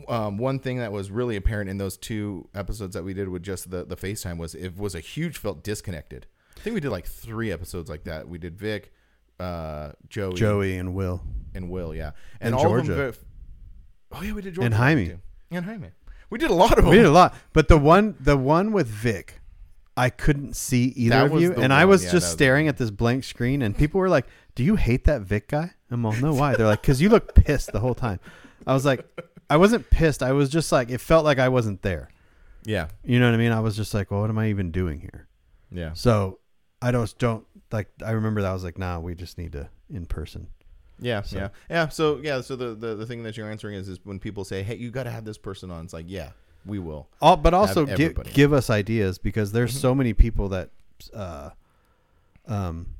um, one thing that was really apparent in those two episodes that we did with just the the FaceTime was it was a huge felt disconnected. I think we did like three episodes like that. We did Vic, uh, Joey, Joey and Will. and Will, yeah, And all of them Georgia. oh yeah, we did Georgia And Jaime. too. and Jaime. We did a lot of them. We did a lot, but the one the one with Vic, I couldn't see either That of was you, the and I one, was yeah, just was the staring at this blank screen, and people were like, "Do you hate that Vic guy?" I'm all, "No, why?" They're like, "Cause you look pissed the whole time." I was like, I wasn't pissed. I was just like, it felt like I wasn't there. Yeah, You know what I mean? I was just like, well, what am I even doing here? yeah, So I don't don't like. I remember that I was like, nah, we just need to in person. yeah, So- yeah, yeah. So yeah, so the, the the thing that you're answering is is when people say, "Hey, you got to have this person on," it's like, yeah, we will. All, but also give. Mm-hmm. give us ideas because there's so many people that, uh, um,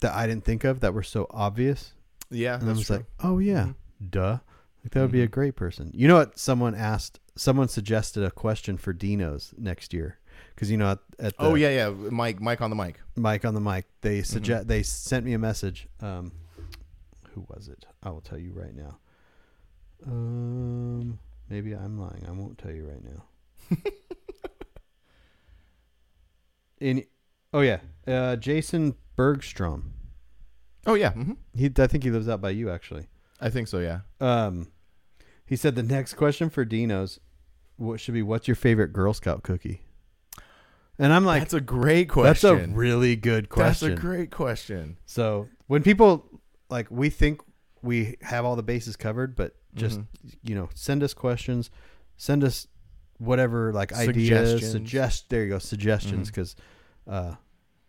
that I didn't think of that were so obvious, Yeah, and I was true. like, oh yeah, Mhm. duh, like that would be a Mhm. great person. You know what? Someone asked, someone suggested a question for Dino's next year because you know at, at the oh yeah, yeah, Mike, Mike on the mic. Mike on the mic, they Mm-hmm. suggest they sent me a message. Um, who was it? I will tell you right now. Um, maybe I'm lying. I won't tell you right now. In, oh yeah, uh, Jason Bergstrom. Oh yeah, hmm He, I think he lives out by you actually. I think so. Yeah. Um, he said the next question for Dino's, what should be? What's your favorite Girl Scout cookie? And I'm like, that's a great question. that's a really good question. That's a great question. So when people like we think we have all the bases covered, but just Mm-hmm. you know, send us questions, send us whatever like ideas, Suggestions. suggest. There you go, suggestions, because uh,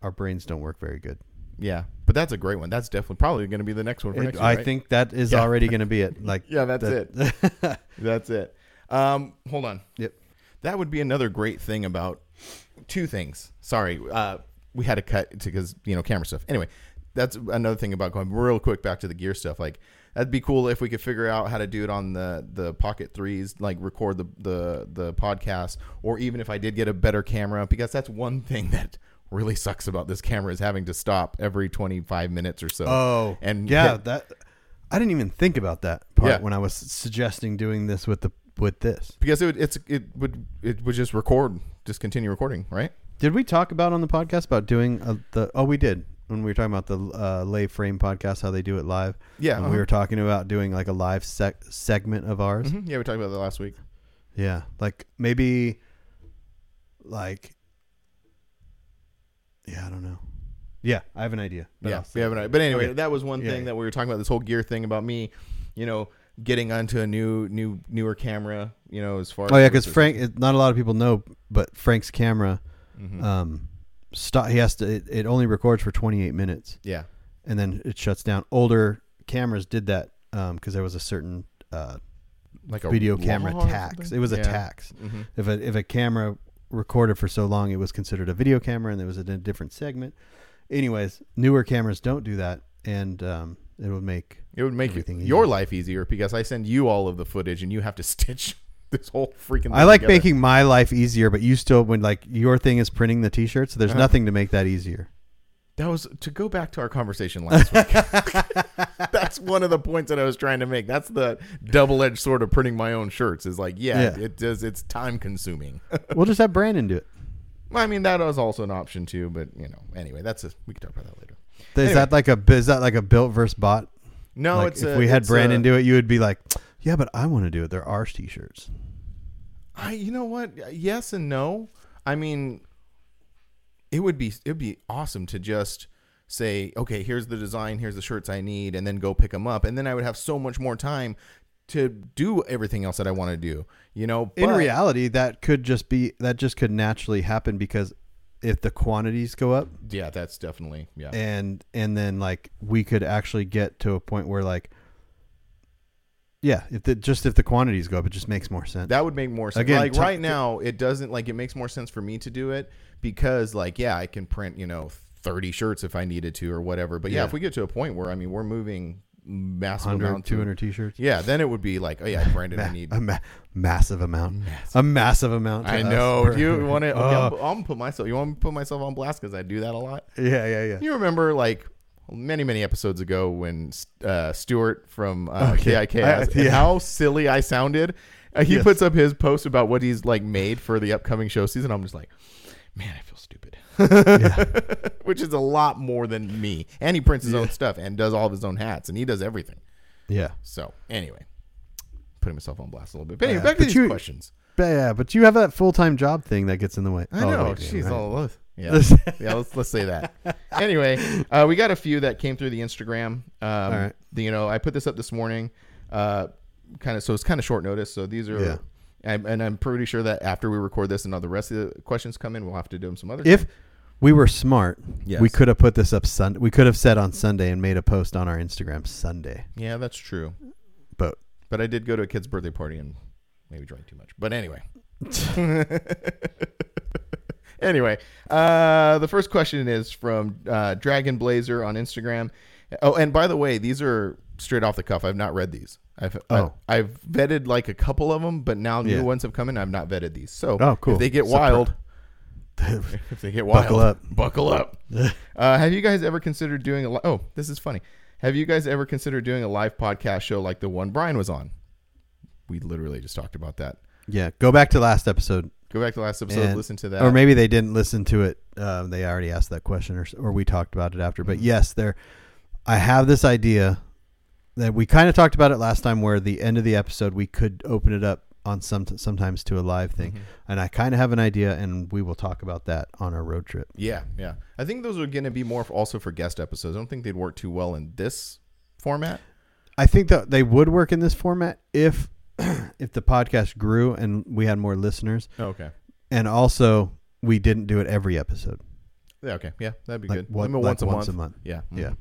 our brains don't work very good. Yeah, but that's a great one. That's definitely probably going to be the next one for It- next year. I right? think that is Yeah. already going to be it. Like Yeah, that's it. That's it. Um, hold on. Yep. That would be another great thing about two things. Sorry, uh, we had to cut because you know camera stuff. Anyway, that's another thing about going real quick back to the gear stuff. Like that'd be cool if we could figure out how to do it on the the Pocket Threes, like record the the the podcast, or even if I did get a better camera, because that's one thing that really sucks about this camera is having to stop every 25 minutes or so. oh, and yeah, hit- that I didn't even think about that part Yeah. when I was suggesting doing this with the with this. because it would it's it would it would just record, just continue recording, right? Did we talk about on the podcast about doing uh the? Oh, we did when we were talking about the uh, lay frame podcast, how they do it live. Yeah, uh-huh. we were talking about doing like a live sec- segment of ours. Mhm. Yeah, we talked about that last week. Yeah, like maybe, like, yeah, I don't know. Yeah, I have an idea. but yeah, we have an idea. But anyway, Okay. that was one Yeah, thing yeah. that we were talking about. This whole gear thing about me, you know, getting onto a new, new, newer camera. You know, as far. Oh yeah, because Frank, it, not a lot of people know, but Frank's camera, Mhm. um, stop. He has to. It, it only records for 28 minutes, yeah, and then it shuts down. Older cameras did that because there was a certain uh, like a video camera law tax. It was a Yeah. tax. Mhm. If a if a camera recorded for so long, it was considered a video camera, and there was a different segment. Anyways, newer cameras don't do that, and um, it would make It would make your easier. life easier because I send you all of the footage and you have to stitch this whole freaking. Thing I like together. making my life easier, but you still when like your thing is printing the t-shirts, there's Uh-huh. nothing to make that easier. That was to go back to our conversation last week. That's one of the points that I was trying to make. That's the double-edged sword of printing my own shirts. Is like, yeah, Yeah. it does. It's time consuming. we'll just have Brandon do it. I mean, that was also an option too. But you know, anyway, that's a, we can talk about that later. Is Anyway. that like a is that like a built versus bot? No, like it's if a- we had Brandon a- do it, you would be like, yeah, but I want to do it. There are t-shirts. I, you know what? Yes and no. I mean, it would be it would be awesome to just say, okay, here's the design, here's the shirts I need, and then go pick them up, and then I would have so much more time to do everything else that I want to do. You know, In but- reality, that could just be that just could naturally happen because if the quantities go up, yeah, that's definitely yeah. and and then like we could actually get to a point where like Yeah, if the, just if the quantities go up, it just makes more sense. That would make more sense. Again, like t- right now, it doesn't like it makes more sense for me to do it because like yeah, I can print you know thirty shirts if I needed to or whatever. But yeah, Yeah. if we get to a point where I mean we're moving massive 100, amounts, 200 t-shirts. yeah, then it would be like oh yeah, Brandon, I need. a ma- massive amount. A massive amount. I know. Do you want to? Okay, Oh. I'm, I'm gonna put myself. You want me to put myself on blast because I do that a lot. Yeah, yeah, yeah. You remember like many many episodes ago when uh, Stuart from uh, Okay. KIK I- asked yeah. how silly I sounded. Uh, he Yes. puts up his post about what he's like made for the upcoming show season. I'm just like, man, I feel stupid. Which is a lot more than me. And he prints his own stuff and does all of his own hats and he does everything. Yeah. So anyway, putting myself on blast a little bit. But anyway, Yeah, back to these you- questions. But yeah, but you have that full time job thing that gets in the way. I Oh, know. yeah, She's right. all yeah. yeah, let's let's say that. Anyway, uh, we got a few that came through the Instagram. Um, right. the- you know, I put this up this morning. Uh, kind of so it's kind of short notice. So these are. Yeah. I'm, and I'm pretty sure that after we record this and all the rest of the questions come in, we'll have to do them some other. If time. we were smart, Yes. we could have put this up Sunday. We could have said on Sunday and made a post on our Instagram Sunday. yeah, that's true. But But I did go to a kid's birthday party and maybe drank too much. But anyway. anyway, uh, the first question is from uh, Dragon Blazer on Instagram. Oh, and by the way, these are straight off the cuff. I've not read these. I've Oh. I, have vetted like a couple of them, but now new Yeah. ones have come in. I've not vetted these. So Oh, cool. if they get wild, if they get wild, Buckle up. buckle up. uh, have you guys ever considered doing a? Li- oh, this is funny. Have you guys ever considered doing a live podcast show like the one Brian was on? We literally just talked about that. yeah, go back to last episode. Go back to the last episode, and- listen to that. Or maybe they didn't listen to it. Um, they already asked that question, or or we talked about it after. Mm-hmm. But yes, there. I have this idea that we kind of talked about it last time, where the end of the episode we could open it up on some sometimes to a live thing, Mm-hmm. and I kind of have an idea, and we will talk about that on our road trip. yeah, yeah. I think those are going to be more f- also for guest episodes. I don't think they'd work too well in this format. I think that they would work in this format if if the podcast grew and we had more listeners, okay. and also we didn't do it every episode. Yeah, okay. Yeah, that'd be Like good. what- like once, a, once month. a month. Yeah. mhm. Yeah.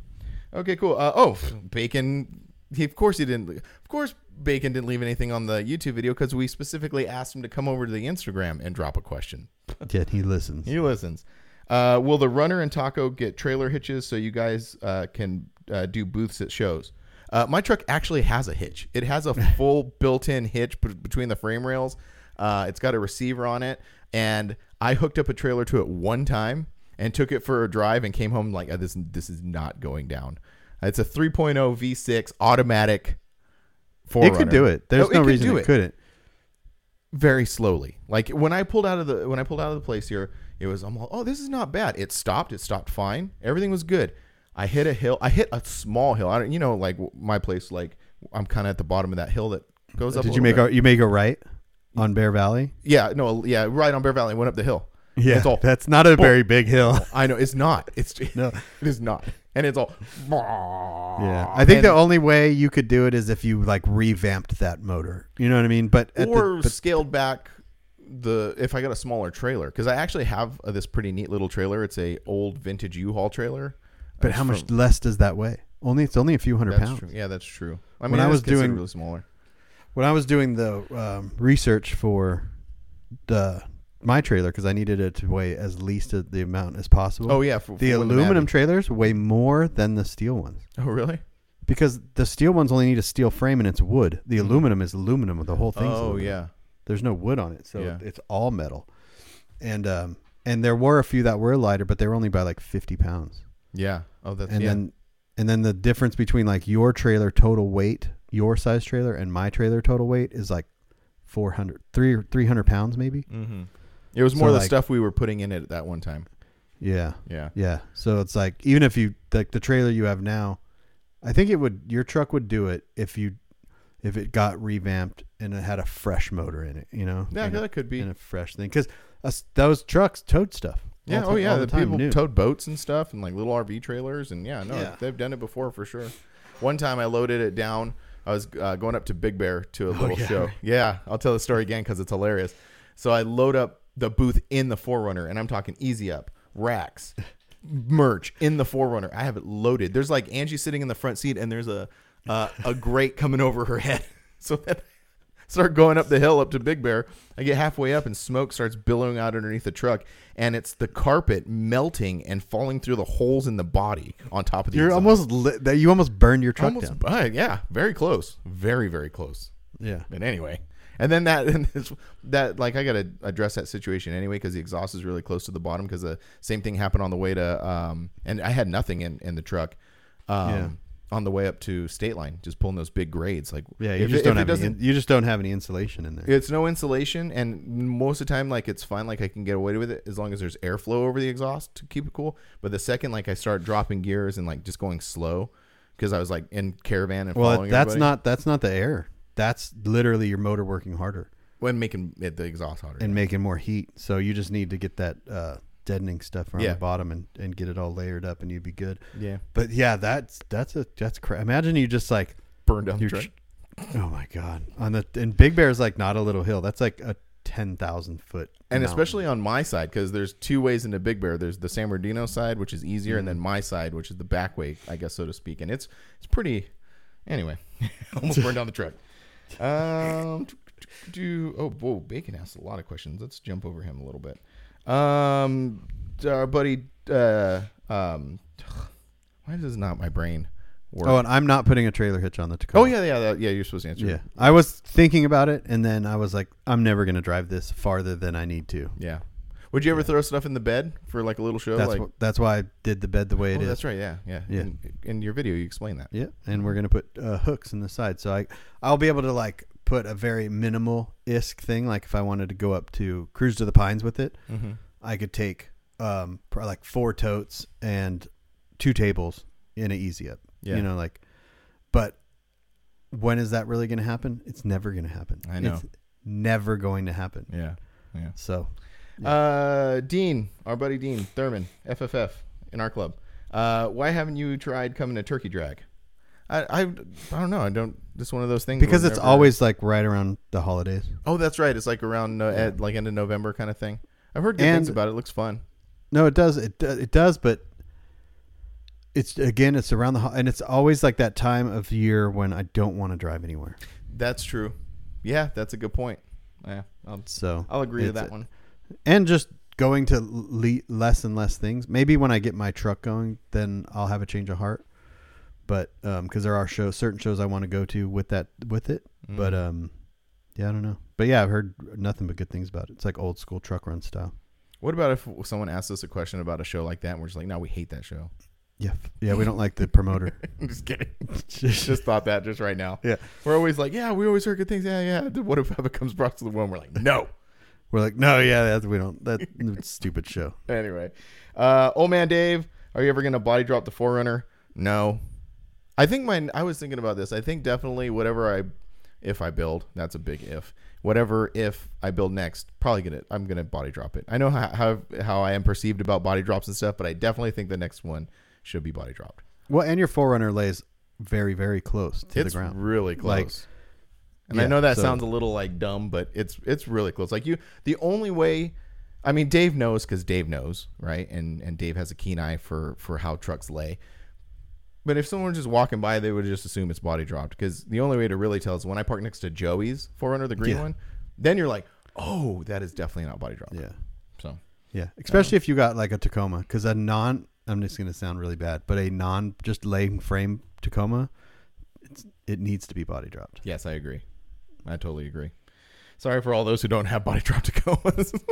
Okay, cool. Uh, oh, Bacon. He, of course, he didn't. Of course, Bacon didn't leave anything on the YouTube video because we specifically asked him to come over to the Instagram and drop a question. Yeah, he listens. He listens. Uh, will the runner and taco get trailer hitches so you guys uh, can uh, do booths at shows? Uh, my truck actually has a hitch. It has a full built-in hitch between the frame rails. Uh, it's got a receiver on it, and I hooked up a trailer to it one time and took it for a drive and came home like "Uh, this. This is not going down. It's a 3.0 V6 automatic. It could do it. There's Oh, it no could reason it it. couldn't. very slowly. Like when I pulled out of the when I pulled out of the place here, it was I'm like, oh, this is not bad. It stopped. It stopped fine. Everything was good. I hit a hill. I hit a small hill. I don't, you know, like my place, like I'm kind of at the bottom of that hill that goes up. a Did you make bit. a you make a right on Bear Valley? Yeah, no, yeah, right on Bear Valley. Went up the hill. Yeah, it's all. that's not a very big hill. I know it's not. It's No. it is not, and it's all. Yeah, I think And- the only way you could do it is if you like revamped that motor. You know what I mean? But at the- or but scaled back the if I got a smaller trailer because I actually have uh, this pretty neat little trailer. It's a old vintage U-Haul trailer. But how much from- less does that weigh? Only it's only a few hundred pounds. true. Yeah, that's true. I When mean, I was doing- considerably smaller. When I was doing the um, research for the my trailer because I needed it to weigh as least of the amount as possible. Oh yeah, for, the for aluminum trailers weigh more than the steel ones oh really? because the steel ones only need a steel frame and it's wood. The aluminum is aluminum. The whole Mm-hmm. Oh yeah. There's no wood on it, so Yeah. it's all metal. And um and there were a few that were lighter, but they were only by like 50 pounds. Yeah. Oh, that's and yeah. then and then the difference between like your trailer total weight, your size trailer, and my trailer total weight is like 400, 3, 300 pounds maybe. mm-hmm. It was So, more the like- stuff we were putting in it at that one time. Yeah, Yeah. yeah. So it's like even if you like the trailer you have now, I think it would your truck would do it if you if it got revamped and it had a fresh motor in it. You know, Yeah, and a, that could be. and a fresh thing because those trucks towed stuff. Yeah. Oh yeah. The, time people new. towed boats and stuff and like little RV trailers and yeah, no, Yeah. they've done it before for sure. One time I loaded it down. I was uh, going up to Big Bear to a little Oh, yeah, show. Yeah, I'll tell the story again because it's hilarious. So I load up the booth in the 4Runner, and I'm talking easy up racks, merch in the 4Runner. I have it loaded. There's like Angie sitting in the front seat, and there's a uh, a grate coming over her head. So I start going up the hill up to Big Bear. I get halfway up and smoke starts billowing out underneath the truck, and it's the carpet melting and falling through the holes in the body on top of the. You're exhaust. almost li- that you almost burned your truck almost down. uh, yeah, very close, very very close. Yeah. But anyway, and then that and that like I got to address that situation anyway because the exhaust is really close to the bottom because the same thing happened on the way to um and I had nothing in in the truck. Um, Yeah. On the way up to State Line, just pulling those big grades, like Yeah, you just it- don't have any, you just don't have any insulation in there. it's no insulation, and most of the time, like it's fine. Like I can get away with it as long as there's airflow over the exhaust to keep it cool. But the second, like I start dropping gears and like just going slow, because I was like in caravan and well, following. that's everybody, not that's not the air. That's literally your motor working harder when making it the exhaust hotter. and making more heat. So you just need to get that uh, deadening stuff around Yeah. the bottom and, and get it all layered up, and you'd be good. yeah, But yeah, that's that's a that's cra- imagine you just like burn down the you're truck. tr- oh my god on the and Big Bear is like not a little hill. That's like a ten thousand foot and mountain. especially on my side because there's two ways into Big Bear. There's the San Bernardino side, which is easier, and then my side, which is the back way, I guess so to speak. And it's it's pretty. Anyway, almost burned down the truck. Um, do oh whoa, Bacon asked a lot of questions. Let's jump over him a little bit. Um, our buddy, uh, um, why does not my brain work? Oh, and I'm not putting a trailer hitch on the Tacoma. oh yeah, yeah, that, yeah. You're supposed to answer. yeah. I was thinking about it, and then I was like, I'm never gonna drive this farther than I need to. yeah. Would you ever throw stuff in the bed for like a little show? That's like, wh- that's why I did the bed the way it oh, is. that's right. Yeah, yeah. Yeah. In, in your video, you explain that. Yeah, and we're gonna put uh, hooks in the side, so I I'll be able to like put a very minimal isk thing. Like if I wanted to go up to cruise to the pines with it, Mm-hmm. I could take um probably like four totes and two tables in a easy up. Yeah. You know, like, but when is that really gonna happen? It's never gonna happen. I know. It's never going to happen. Yeah, yeah. So Uh, Dean, our buddy Dean Thurman, FFF in our club. Uh, why haven't you tried coming to Turkey Drag? I, I, I don't know. I don't. Just one of those things. because it's never- always like right around the holidays. Oh, that's right. It's like around uh, at like end of November kind of thing. I've heard good And- things about it. It looks fun. No, it does. It do- it does, but it's again, it's around the ho- and it's always like that time of year when I don't want to drive anywhere. That's true. Yeah, that's a good point. Yeah, I'll, So I'll agree to it's- that one. And just going to le- less and less things. Maybe when I get my truck going, then I'll have a change of heart. But because there are shows, certain shows I want to go to with that with it. But Mm. um, yeah, I don't know. But yeah, I've heard nothing but good things about it. It's like old school truck run style. What about if someone asks us a question about a show like that and we're just like, no, we hate that show. Yeah, yeah. We don't like the promoter. Just kidding. just thought that just right now. Yeah. We're always like, yeah, we always heard good things. Yeah, yeah. What if it comes brought to the one? We're like, no. We're like, no, yeah, that's, we don't. That stupid show. anyway, uh, old man Dave, are you ever gonna body drop the 4Runner? No. I think my I was thinking about this. I think definitely whatever I, if I build, that's a big if. Whatever if I build next, probably gonna I'm gonna body drop it. I know how how, how I am perceived about body drops and stuff, but I definitely think the next one should be body dropped. Well, and your 4Runner lays very, very close to it's the ground. really close. Like, and I know that so- sounds a little like dumb, but it's it's really close. Like you, the only way, I mean, Dave knows because Dave knows, right? And and Dave has a keen eye for for how trucks lay. But if someone was just walking by, they would just assume it's body dropped because the only way to really tell is when I park next to Joey's 4Runner, the green Yeah. one. Then you're like, oh, that is definitely not body dropped. yeah, So yeah. Especially if you got like a Tacoma, because a non. I'm just gonna sound really bad, but a non just laying frame Tacoma, it's, it needs to be body dropped. yes, I agree. I totally agree. Sorry for all those who don't have body drop Tacomas.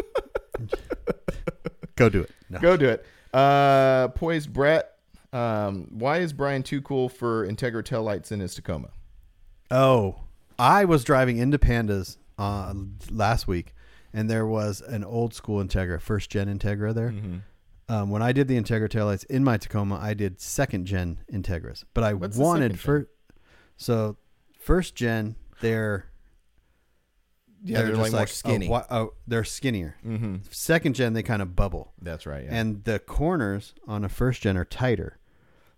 Go do it. No. Go do it. Uh, Poised Brett. Um, why is Brian too cool for Integra tail lights in his Tacoma? Oh, I was driving into Pandas uh, last week, and there was an old school Integra, first gen Integra there. Mm-hmm. Um, when I did the Integra taillights in my Tacoma, I did second gen Integras, but I What's wanted for so first gen they're Yeah, they're, just like, more a skinny. oh, they're skinnier. mm-hmm. Second gen they kind of bubble, That's right. Yeah. and the corners on a first gen are tighter.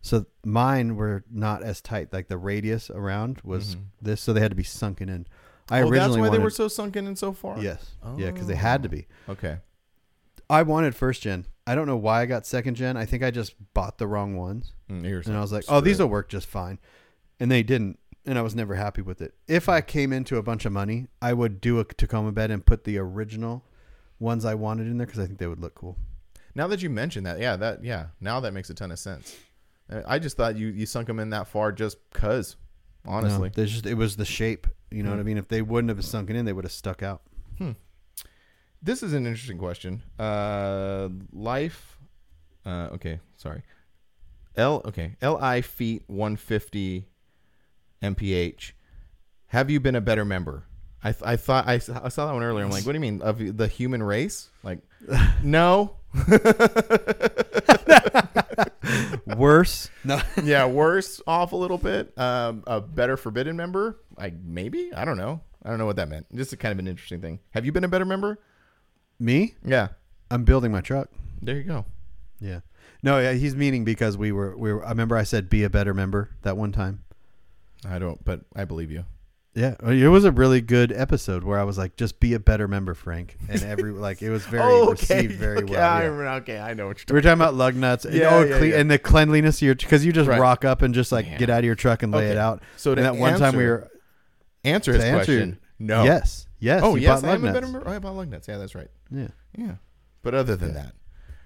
So mine were not as tight. Like the radius around was this, so they had to be sunken in. I oh, that's why wanted they were so sunken in so far. yes, yeah, because they had to be. Okay. I wanted first gen. I don't know why I got second gen. I think I just bought the wrong ones. Mm, And I was like, oh, these will work just fine. And they didn't. and I was never happy with it. If I came into a bunch of money, I would do a Tacoma bed and put the original ones I wanted in there because I think they would look cool. Now that you mentioned that, yeah, that yeah, now that makes a ton of sense. I just thought you you sunk them in that far just cause. Honestly, no, there's just it was the shape. You know Hmm. what I mean? If they wouldn't have sunken in, they would have stuck out. this is an interesting question. Uh, life. Uh, okay, sorry. L. Okay, L I feet one fifty, mph. Have you been a better member? I, th- I thought I, I saw that one earlier. I'm like, what do you mean of the human race? Like, no. Worse? No. yeah, worse off a little bit. Um, a better forbidden member, like maybe. I don't know. I don't know what that meant. Just a kind of an interesting thing. Have you been a better member? Me? Yeah. I'm building my truck. There you go. Yeah. No, yeah, he's meaning because we were we were. I remember I said be a better member that one time. I don't, but I believe you. Yeah, uh, it was a really good episode where I was like, just be a better member, Frank, and every like it was very oh, received very okay, well. I yeah. remember- okay, I know what you're were talking about lug nuts and, Yeah, oh, yeah, cle- yeah. and the cleanliness of your because you just Right. rock up and just like Yeah. get out of your truck and lay it out. So and that one time we were talking. Answer his answer question. No. yes, yes. Oh, yes, I am lug a better member. Oh, I bought lug nuts. Yeah, that's right. Yeah, Yeah. But other than that,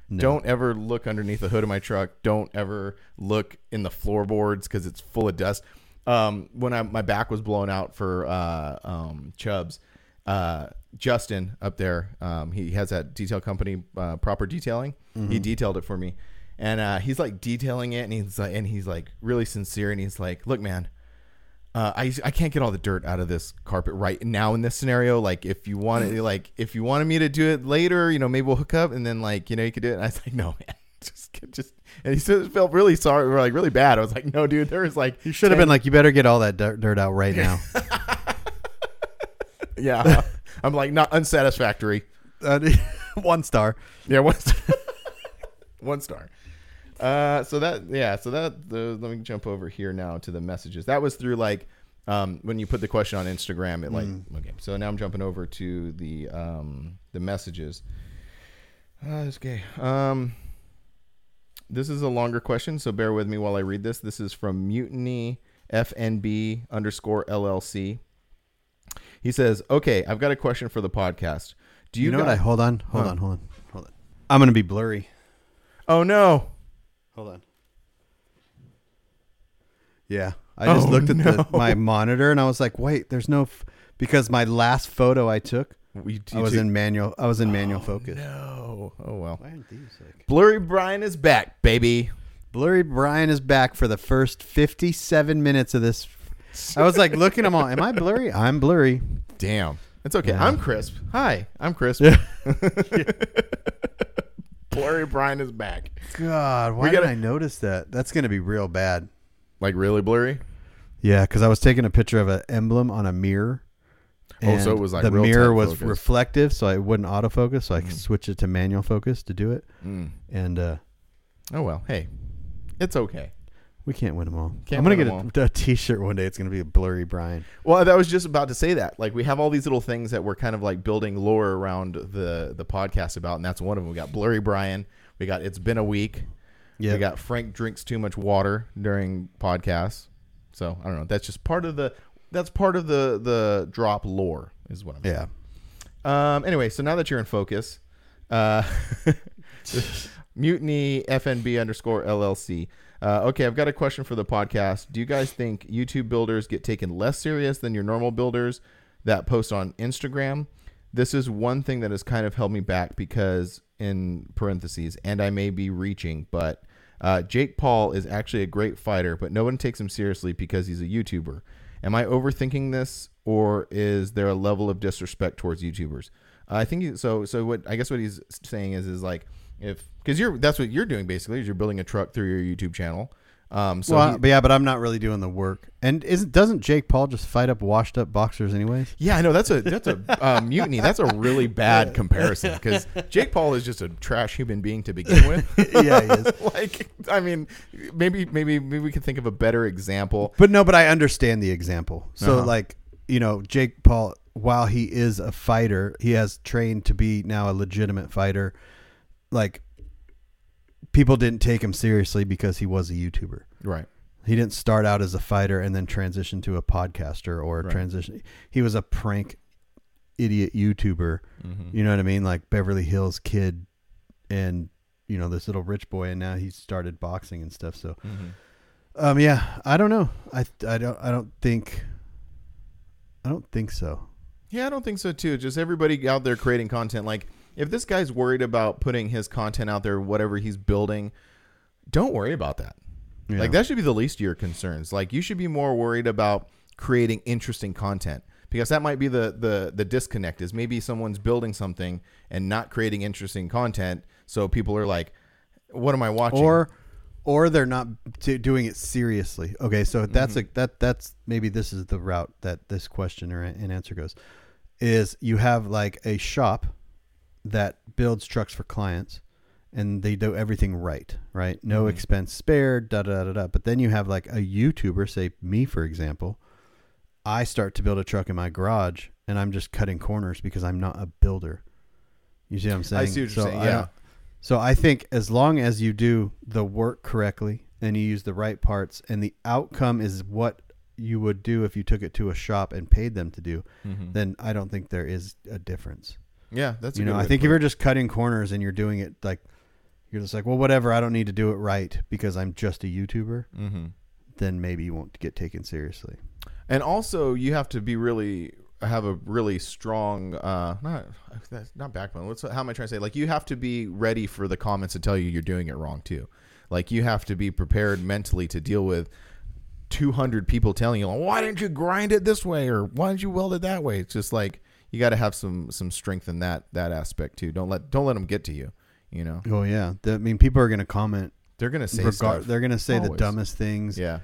No. don't ever look underneath the hood of my truck. Don't ever look in the floorboards because it's full of dust. Um, when I, my back was blown out for uh, um, Chubbs, uh, Justin up there, um, he has that detail company, uh, Proper Detailing. Mm-hmm. He detailed it for me, and uh, he's like detailing it, and he's like, and he's like really sincere, and he's like, "Look, man, uh, I I can't get all the dirt out of this carpet right now in this scenario. Like, if you want it, like if you wanted me to do it later, you know, maybe we'll hook up and then like you know you could do it. And I was like, no, man, just get- just. And he said felt really sorry, or like really bad. I was like, no, dude, there was like you should have been like, you better get all that dirt, dirt out right now. yeah. I'm like not unsatisfactory. Uh, one star. Yeah, one star. one star. Uh, so that yeah, so that the let me jump over here now to the messages. That was through like um when you put the question on Instagram. It like okay. So now I'm jumping over to the um the messages. Uh, okay. Um, this is a longer question, so bear with me while I read this. This is from Mutiny FNB underscore LLC. He says, "Okay, I've got a question for the podcast. Do you, You, know what? I hold on, hold Huh. on, hold on, hold on. I'm gonna be blurry. Oh no! Hold on. Yeah, I oh, just Oh, looked at no. the, my monitor and I was like, wait, there's no, f-, because my last photo I took, We, I was in manual. I was in manual oh, focus. No. Oh well. Why aren't these like? Blurry Brian is back, baby. Blurry Brian is back for the first 57 minutes of this. I was like looking at them all. Am I blurry? I'm blurry. Damn. It's okay. Yeah. I'm crisp. Hi, I'm crisp. Yeah. Blurry Brian is back. God, why We gotta- did I notice that? That's gonna be real bad. Like really blurry? Yeah, because I was taking a picture of an emblem on a mirror. Oh, so it was, like, the mirror was focus. reflective, so it wouldn't autofocus. So I switched it to manual focus to do it, Mm. and uh, Oh well. Hey, it's okay. we can't win them all. Can't I'm gonna get a, a T-shirt one day. It's gonna be a blurry Brian. Well, I was just about to say that. Like we have all these little things that we're kind of like building lore around the the podcast about, and that's one of them. We got Blurry Brian. We got It's Been a Week. Yeah, We got Frank drinks too much water during podcasts. So I don't know. That's just part of the. That's part of the the drop lore is what I'm saying. yeah. Um. Anyway, so now that you're in focus, uh, mutiny FNB underscore LLC. Uh, okay, I've got a question for the podcast. Do you guys think YouTube builders get taken less serious than your normal builders that post on Instagram? This is one thing that has kind of held me back because, in parentheses, and I may be reaching, but uh, Jake Paul is actually a great fighter, but no one takes him seriously because he's a YouTuber. Am I overthinking this, or is there a level of disrespect towards YouTubers? I think so. So what I guess what he's saying is is like if because you're that's what you're doing basically is you're building a truck through your YouTube channel. Um, so well, he- but yeah, but I'm not really doing the work. And isn't doesn't Jake Paul just fight up washed up boxers anyways? yeah, I know that's a that's a uh, mutiny. That's a really bad comparison because Jake Paul is just a trash human being to begin with. yeah, he is. like I mean, maybe maybe maybe we can think of a better example. But no, but I understand the example. So Uh-huh. like, you know, Jake Paul, while he is a fighter, he has trained to be now a legitimate fighter. Like people didn't take him seriously because he was a YouTuber. Right. He didn't start out as a fighter and then transition to a podcaster or Right. transition. He was a prank idiot YouTuber. Mhm. You know what I mean? Like Beverly Hills Kid and you know this little rich boy and now he started boxing and stuff. So Mhm. um yeah, I don't know. I I don't I don't think I don't think so. Yeah, I don't think so too. Just everybody out there creating content. Like, if this guy's worried about putting his content out there, whatever he's building, don't worry about that. Yeah. Like, that should be the least of your concerns. Like, you should be more worried about creating interesting content because that might be the the the disconnect. Is maybe someone's building something and not creating interesting content, so people are like, "What am I watching?" or or they're not t- doing it seriously. Okay, so that's Mm-hmm. a that that's maybe this is the route that this question or an answer goes. Is you have like a shop that builds trucks for clients, and they do everything right, right? No Mm-hmm. expense spared, da da da da. But then you have like a YouTuber, say me for example. I start to build a truck in my garage, and I'm just cutting corners because I'm not a builder. You see what I'm saying? I see what you're saying, yeah. don't- so I think as long as you do the work correctly and you use the right parts, and the outcome is what you would do if you took it to a shop and paid them to do, Mhm. then I don't think there is a difference. Yeah, that's you know, I think if you're just cutting corners and you're doing it like you're just like, well, whatever, I don't need to do it right because I'm just a YouTuber, Mhm. then maybe you won't get taken seriously. And also, you have to be really have a really strong uh not not backbone. What's how am I trying to say? Like you have to be ready for the comments to tell you you're doing it wrong too. Like you have to be prepared mentally to deal with 200 people telling you, "Why didn't you grind it this way?" or "Why didn't you weld it that way?" It's just like you got to have some some strength in that that aspect too. Don't let don't let them get to you. You know, Oh yeah, The- I mean, people are going to comment. they're gonna say Regard, stuff. they're going to say the dumbest things. yeah,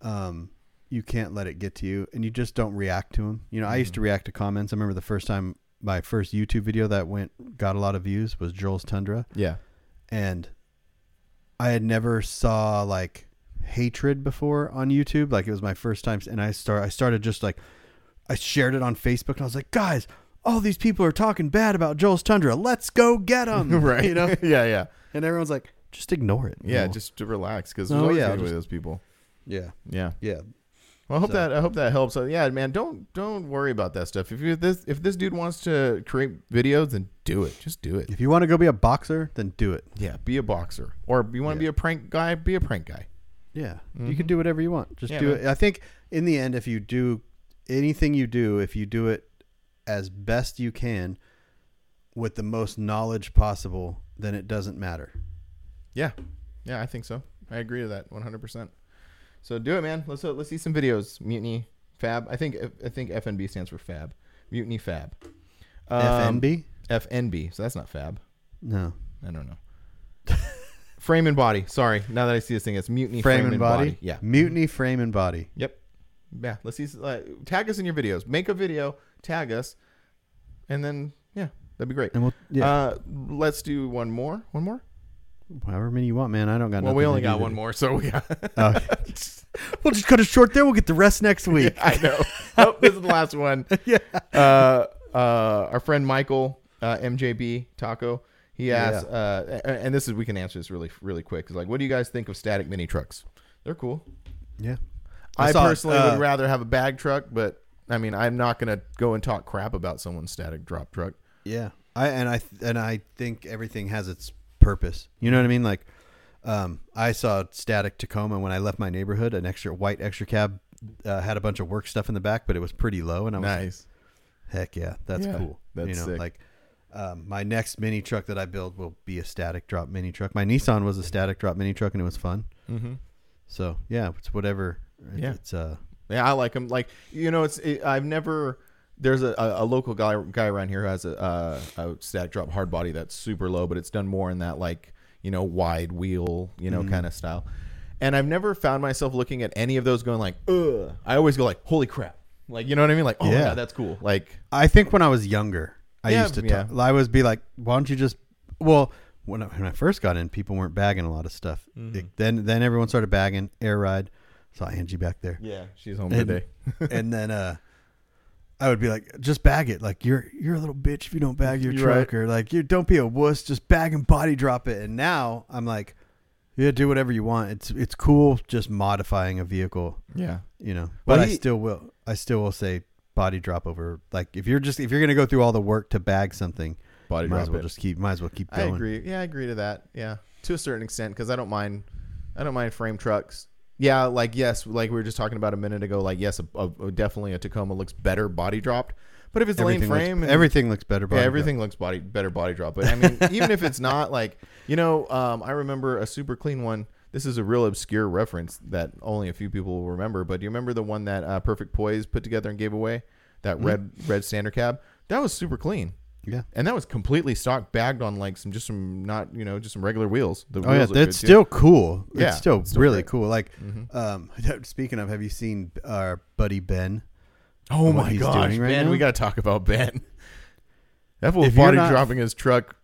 um, you can't let it get to you, and you just don't react to them. You know, I used Mm-hmm. to react to comments. I remember the first time my first YouTube video that went got a lot of views was Joel's Tundra, yeah, and I had never saw like hatred before on YouTube. Like it was my first time, and I start I started just like I shared it on Facebook, and I was like, guys. All these people are talking bad about Joel's Tundra. Let's go get them, right. You know, yeah, yeah, and everyone's like, just ignore it. yeah. Just to relax because Oh, yeah, just- those people. yeah, Yeah. yeah. Well, I hope that I hope that helps. Uh, yeah, man, don't don't worry about that stuff. If you this if this dude wants to create videos, then do it. Just do it. If you want to go be a boxer, then do it. Yeah, be a boxer, or you want to be a prank guy, be a prank guy. Yeah, you can do whatever you want. Just Mm-hmm. Yeah, do man. it. I think in the end, if you do anything you do, if you do it as best you can with the most knowledge possible, then it doesn't matter. Yeah, yeah, I think so. I agree to that 100. percent So do it, man. Let's uh, let's see some videos. Mutiny Fab. I think I think FNB stands for Fab. Mutiny Fab. Um, FNB? FNB. So that's not Fab. No. I don't know. frame and body. Sorry. Now that I see this thing, it's mutiny Frame, and body? Yeah. Mutiny, frame and body. Yep. Yeah. Let's see. Uh, tag us in your videos. Make a video. Tag us, and then yeah, that'd be great. And we'll, yeah, Uh, let's do one more. One more. however many you want, man. I don't got Well, we only got there. one more, so we got. Oh. we'll just cut it short there. We'll get the rest next week. I know. oh, this is the last one. yeah. Uh, uh, our friend Michael uh, MJB Taco. He asked, Yeah. uh, and this is we can answer this really really quick. Is like, what do you guys think of static mini trucks? They're cool. Yeah. I, saw it, personally uh, would rather have a bag truck, but I mean, I'm not gonna go and talk crap about someone's static drop truck. Yeah, I and I and I think everything has its purpose. You know what I mean? Like, um, I saw static Tacoma when I left my neighborhood. An extra white extra cab uh, had a bunch of work stuff in the back, but it was pretty low, and I was like, Nice. heck yeah, that's Yeah, cool. that's you know, sick. like. Um, my next mini truck that I build will be a static drop mini truck. My Nissan was a static drop mini truck, and it was fun. Mm-hmm. So yeah, it's whatever. Yeah. it's uh, Yeah, I like them. Like you know, it's it, I've never. There's a, a, a local guy guy around here who has a, uh, a static drop hard body that's super low, but it's done more in that like you know wide wheel you Mm-hmm. know kind of style. And I've never found myself looking at any of those going like, ugh. I always go like, holy crap, like you know what I mean? Like, oh Yeah. that's cool. Like, I think when I was younger, I Yeah, used to yeah. I was be like, why don't you just well when I, when I first got in, people weren't bagging a lot of stuff. Mm-hmm. It- then then everyone started bagging air ride. Saw Angie back there, yeah, she's home And- today. and then uh, I would be like, just bag it. Like you're you're a little bitch if you don't bag your You're truck, right. or like you don't be a wuss, just bag and body drop it. And now I'm like, Yeah, do whatever you want. It's it's cool just modifying a vehicle, Yeah. you know. Well, But I still will I still will say body drop over like if you're just if you're gonna go through all the work to bag something, Body might as well it. just keep might as well keep Going. I agree. Yeah, I agree to that. Yeah, to a certain extent, because I don't mind. I don't mind frame trucks. Yeah, like yes, like we were just talking about a minute ago. Like yes, a, a, definitely a Tacoma looks better body dropped. But if it's lane Everything frame, looks, and- everything looks better. yeah, body drop. everything looks body better body drop. But I mean, even if it's not like you know, um, I remember a super clean one. This is a real obscure reference that only a few people will remember. But do you remember the one that uh, Perfect Poise put together and gave away? That Mm-hmm. red red standard cab. That was super clean. Yeah. And that was completely stock bagged on like some just some not you know just some regular wheels. The Oh yeah, wheels good, that's too. still cool. Yeah, it's still it's still really great. cool. Like, Mhm. um, speaking of, have you seen our buddy Ben? Oh my gosh, right Ben! now? We got to talk about Ben. That fool body dropping his truck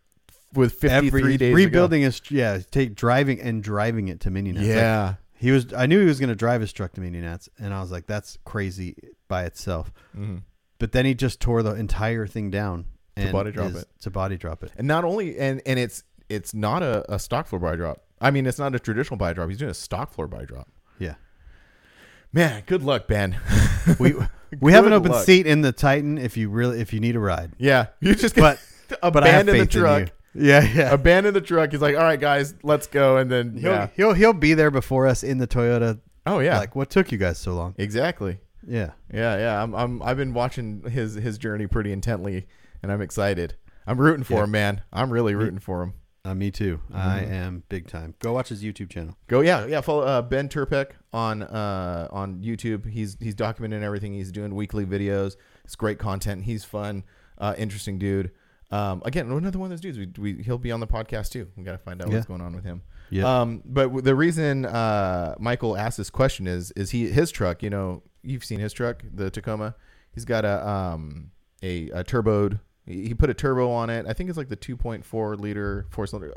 with fifty Every days rebuilding his yeah, take driving and driving it to Ago. Minions. Like, Yeah. he was. I knew he was going to drive his truck to Minionats, and I was like, that's crazy by itself. hmm But then he just tore the entire thing down and body drop it. To body drop it. And not only and and it's it's not a, a stock floor body drop. I mean, it's not a traditional body drop. He's doing a stock floor body drop. Yeah. Man, good luck, Ben. We we have an open luck. seat in the Titan if you really if you need a ride. Yeah, you just But but abandon the truck. Yeah, yeah. Abandon the truck. He's like, all right, guys, let's go. And then He'll, yeah, he'll he'll be there before us in the Toyota. oh yeah, Like, what took you guys so long? exactly. Yeah. Yeah, yeah. I'm, I'm I've been watching his his journey pretty intently, and I'm excited. I'm rooting for Yeah. him, man. I'm really rooting for him. Uh, me too. I Mm-hmm. am big time. Go watch his YouTube channel. Go, yeah, yeah. Follow uh, Ben Turpek on uh, on YouTube. He's he's documenting everything. He's doing weekly videos. It's great content. He's fun, uh, interesting dude. Um, again, another one of those dudes. We, we he'll be on the podcast too. We got to find out Yeah. what's going on with him. Yeah. Um, but the reason uh, Michael asked this question is is he his truck. You know, you've seen his truck, the Tacoma. He's got a um a, a turboed. He put a turbo on it. I think it's like the 2.4 liter four cylinder.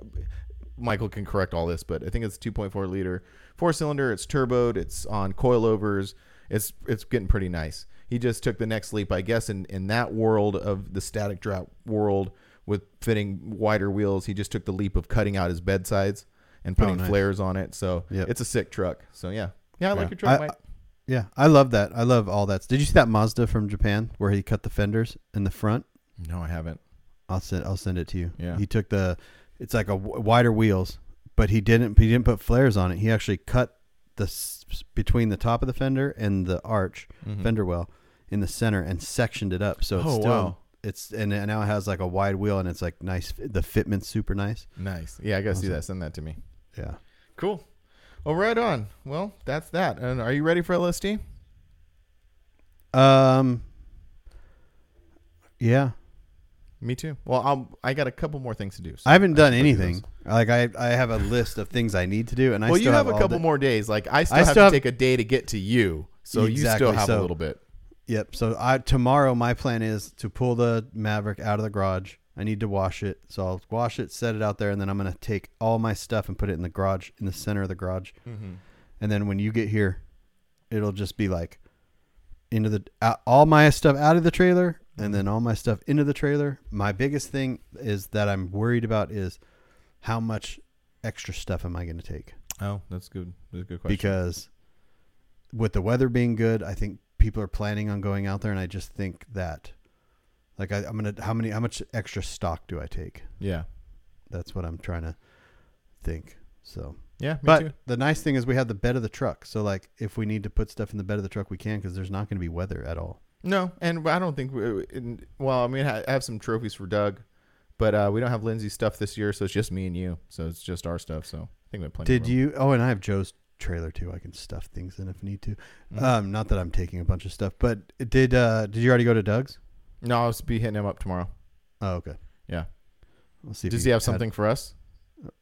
Michael can correct all this, but I think it's 2.4 liter four cylinder. It's turboed. It's on coilovers. It's it's getting pretty nice. He just took the next leap, I guess, in in that world of the static drop world with fitting wider wheels. He just took the leap of cutting out his bed sides and oh, putting Oh, nice. flares on it. So Yep. it's a sick truck. So yeah, yeah, I like your truck, I- Mike. Yeah, I love that. I love all that. Did you see that Mazda from Japan where he cut the fenders in the front? No, I haven't. I'll send I'll send it to you. Yeah. He took the it's like a w- wider wheels, but he didn't he didn't put flares on it. He actually cut the s- between the top of the fender and the arch Mhm. fender well in the center and sectioned it up. So it's Oh, still wow. it's and it now it has like a wide wheel and it's like nice. The fitment's super nice. Nice. Yeah, I gotta see that. Send that to me. Yeah. Cool. Well, right on. Well, that's that. And are you ready for LST? Um. Yeah, Me too. Well, I'll, I got a couple more things to do. so I haven't done anything. Like I, I have a list of things I need to do, and I well, still you have, a couple the- more days. Like I still I have still to have- take a day to get to you, so you still have a little bit. Yep. So I tomorrow my plan is to pull the Maverick out of the garage. I need to wash it, so I'll wash it, set it out there, and then I'm gonna take all my stuff and put it in the garage, in the center of the garage. Mm-hmm. And then when you get here, it'll just be like into the all my stuff out of the trailer, and then all my stuff into the trailer. My biggest thing is that I'm worried about is how much extra stuff am I going to take? Oh, that's good. That's a good question. Because with the weather being good, I think people are planning on going out there, and I just think that, like, I, I'm gonna how many how much extra stock do I take? yeah, That's what I'm trying to think. So, yeah, me but too. the nice thing is we have the bed of the truck. So, like, if we need to put stuff in the bed of the truck, we can because there's not going to be weather at all. No, and I don't think. We, in, well, I mean, I have some trophies for Doug, but uh, we don't have Lindsay's stuff this year, so it's just me and you. So it's just our stuff. So I think we have plenty. Did you? Oh, and I have Joe's trailer too. I can stuff things in if need to. Mhm. Um, not that I'm taking a bunch of stuff, but did. Uh, did you already go to Doug's? No, I'll be hitting him up tomorrow. Oh, okay. Yeah. We'll see. Does he have something for us?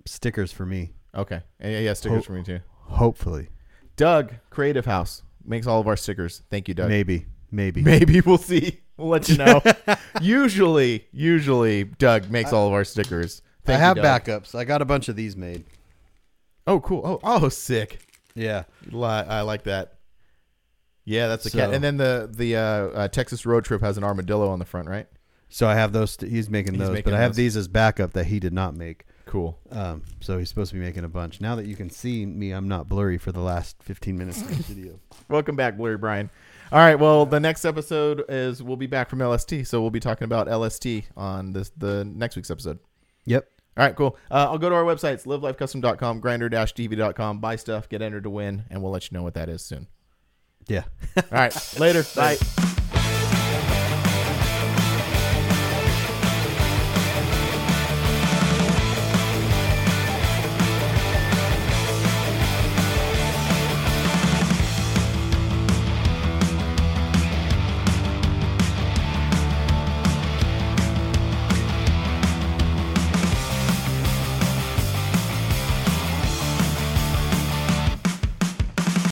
stickers for me? Okay. Yeah, yeah, yeah stickers Ho- for me too. Hopefully, Doug, Creative House makes all of our stickers. Thank you, Doug. maybe, maybe. Maybe we'll see. We'll let you know. usually, usually Doug makes all of our stickers. I Thank you, have Doug. backups. I got a bunch of these made. Oh, cool. Oh, oh, sick. Yeah. Li- I like that. Yeah, that's the cat. And then the the uh, uh, Texas road trip has an armadillo on the front, right? So I have those. he's making He's those, making but I have those. these as backup that he did not make. Cool. Um, so he's supposed to be making a bunch. Now that you can see me, I'm not blurry for the last 15 minutes of the video. Welcome back, Blurry Brian. All right. Well, the next episode is we'll be back from LST, so we'll be talking about LST on this the next week's episode. Yep. All right, cool. Uh, I'll go to our websites, livelifecustom.com, grinder-dv.com, buy stuff, get entered to win, and we'll let you know what that is soon. Yeah. All right, later. Bye.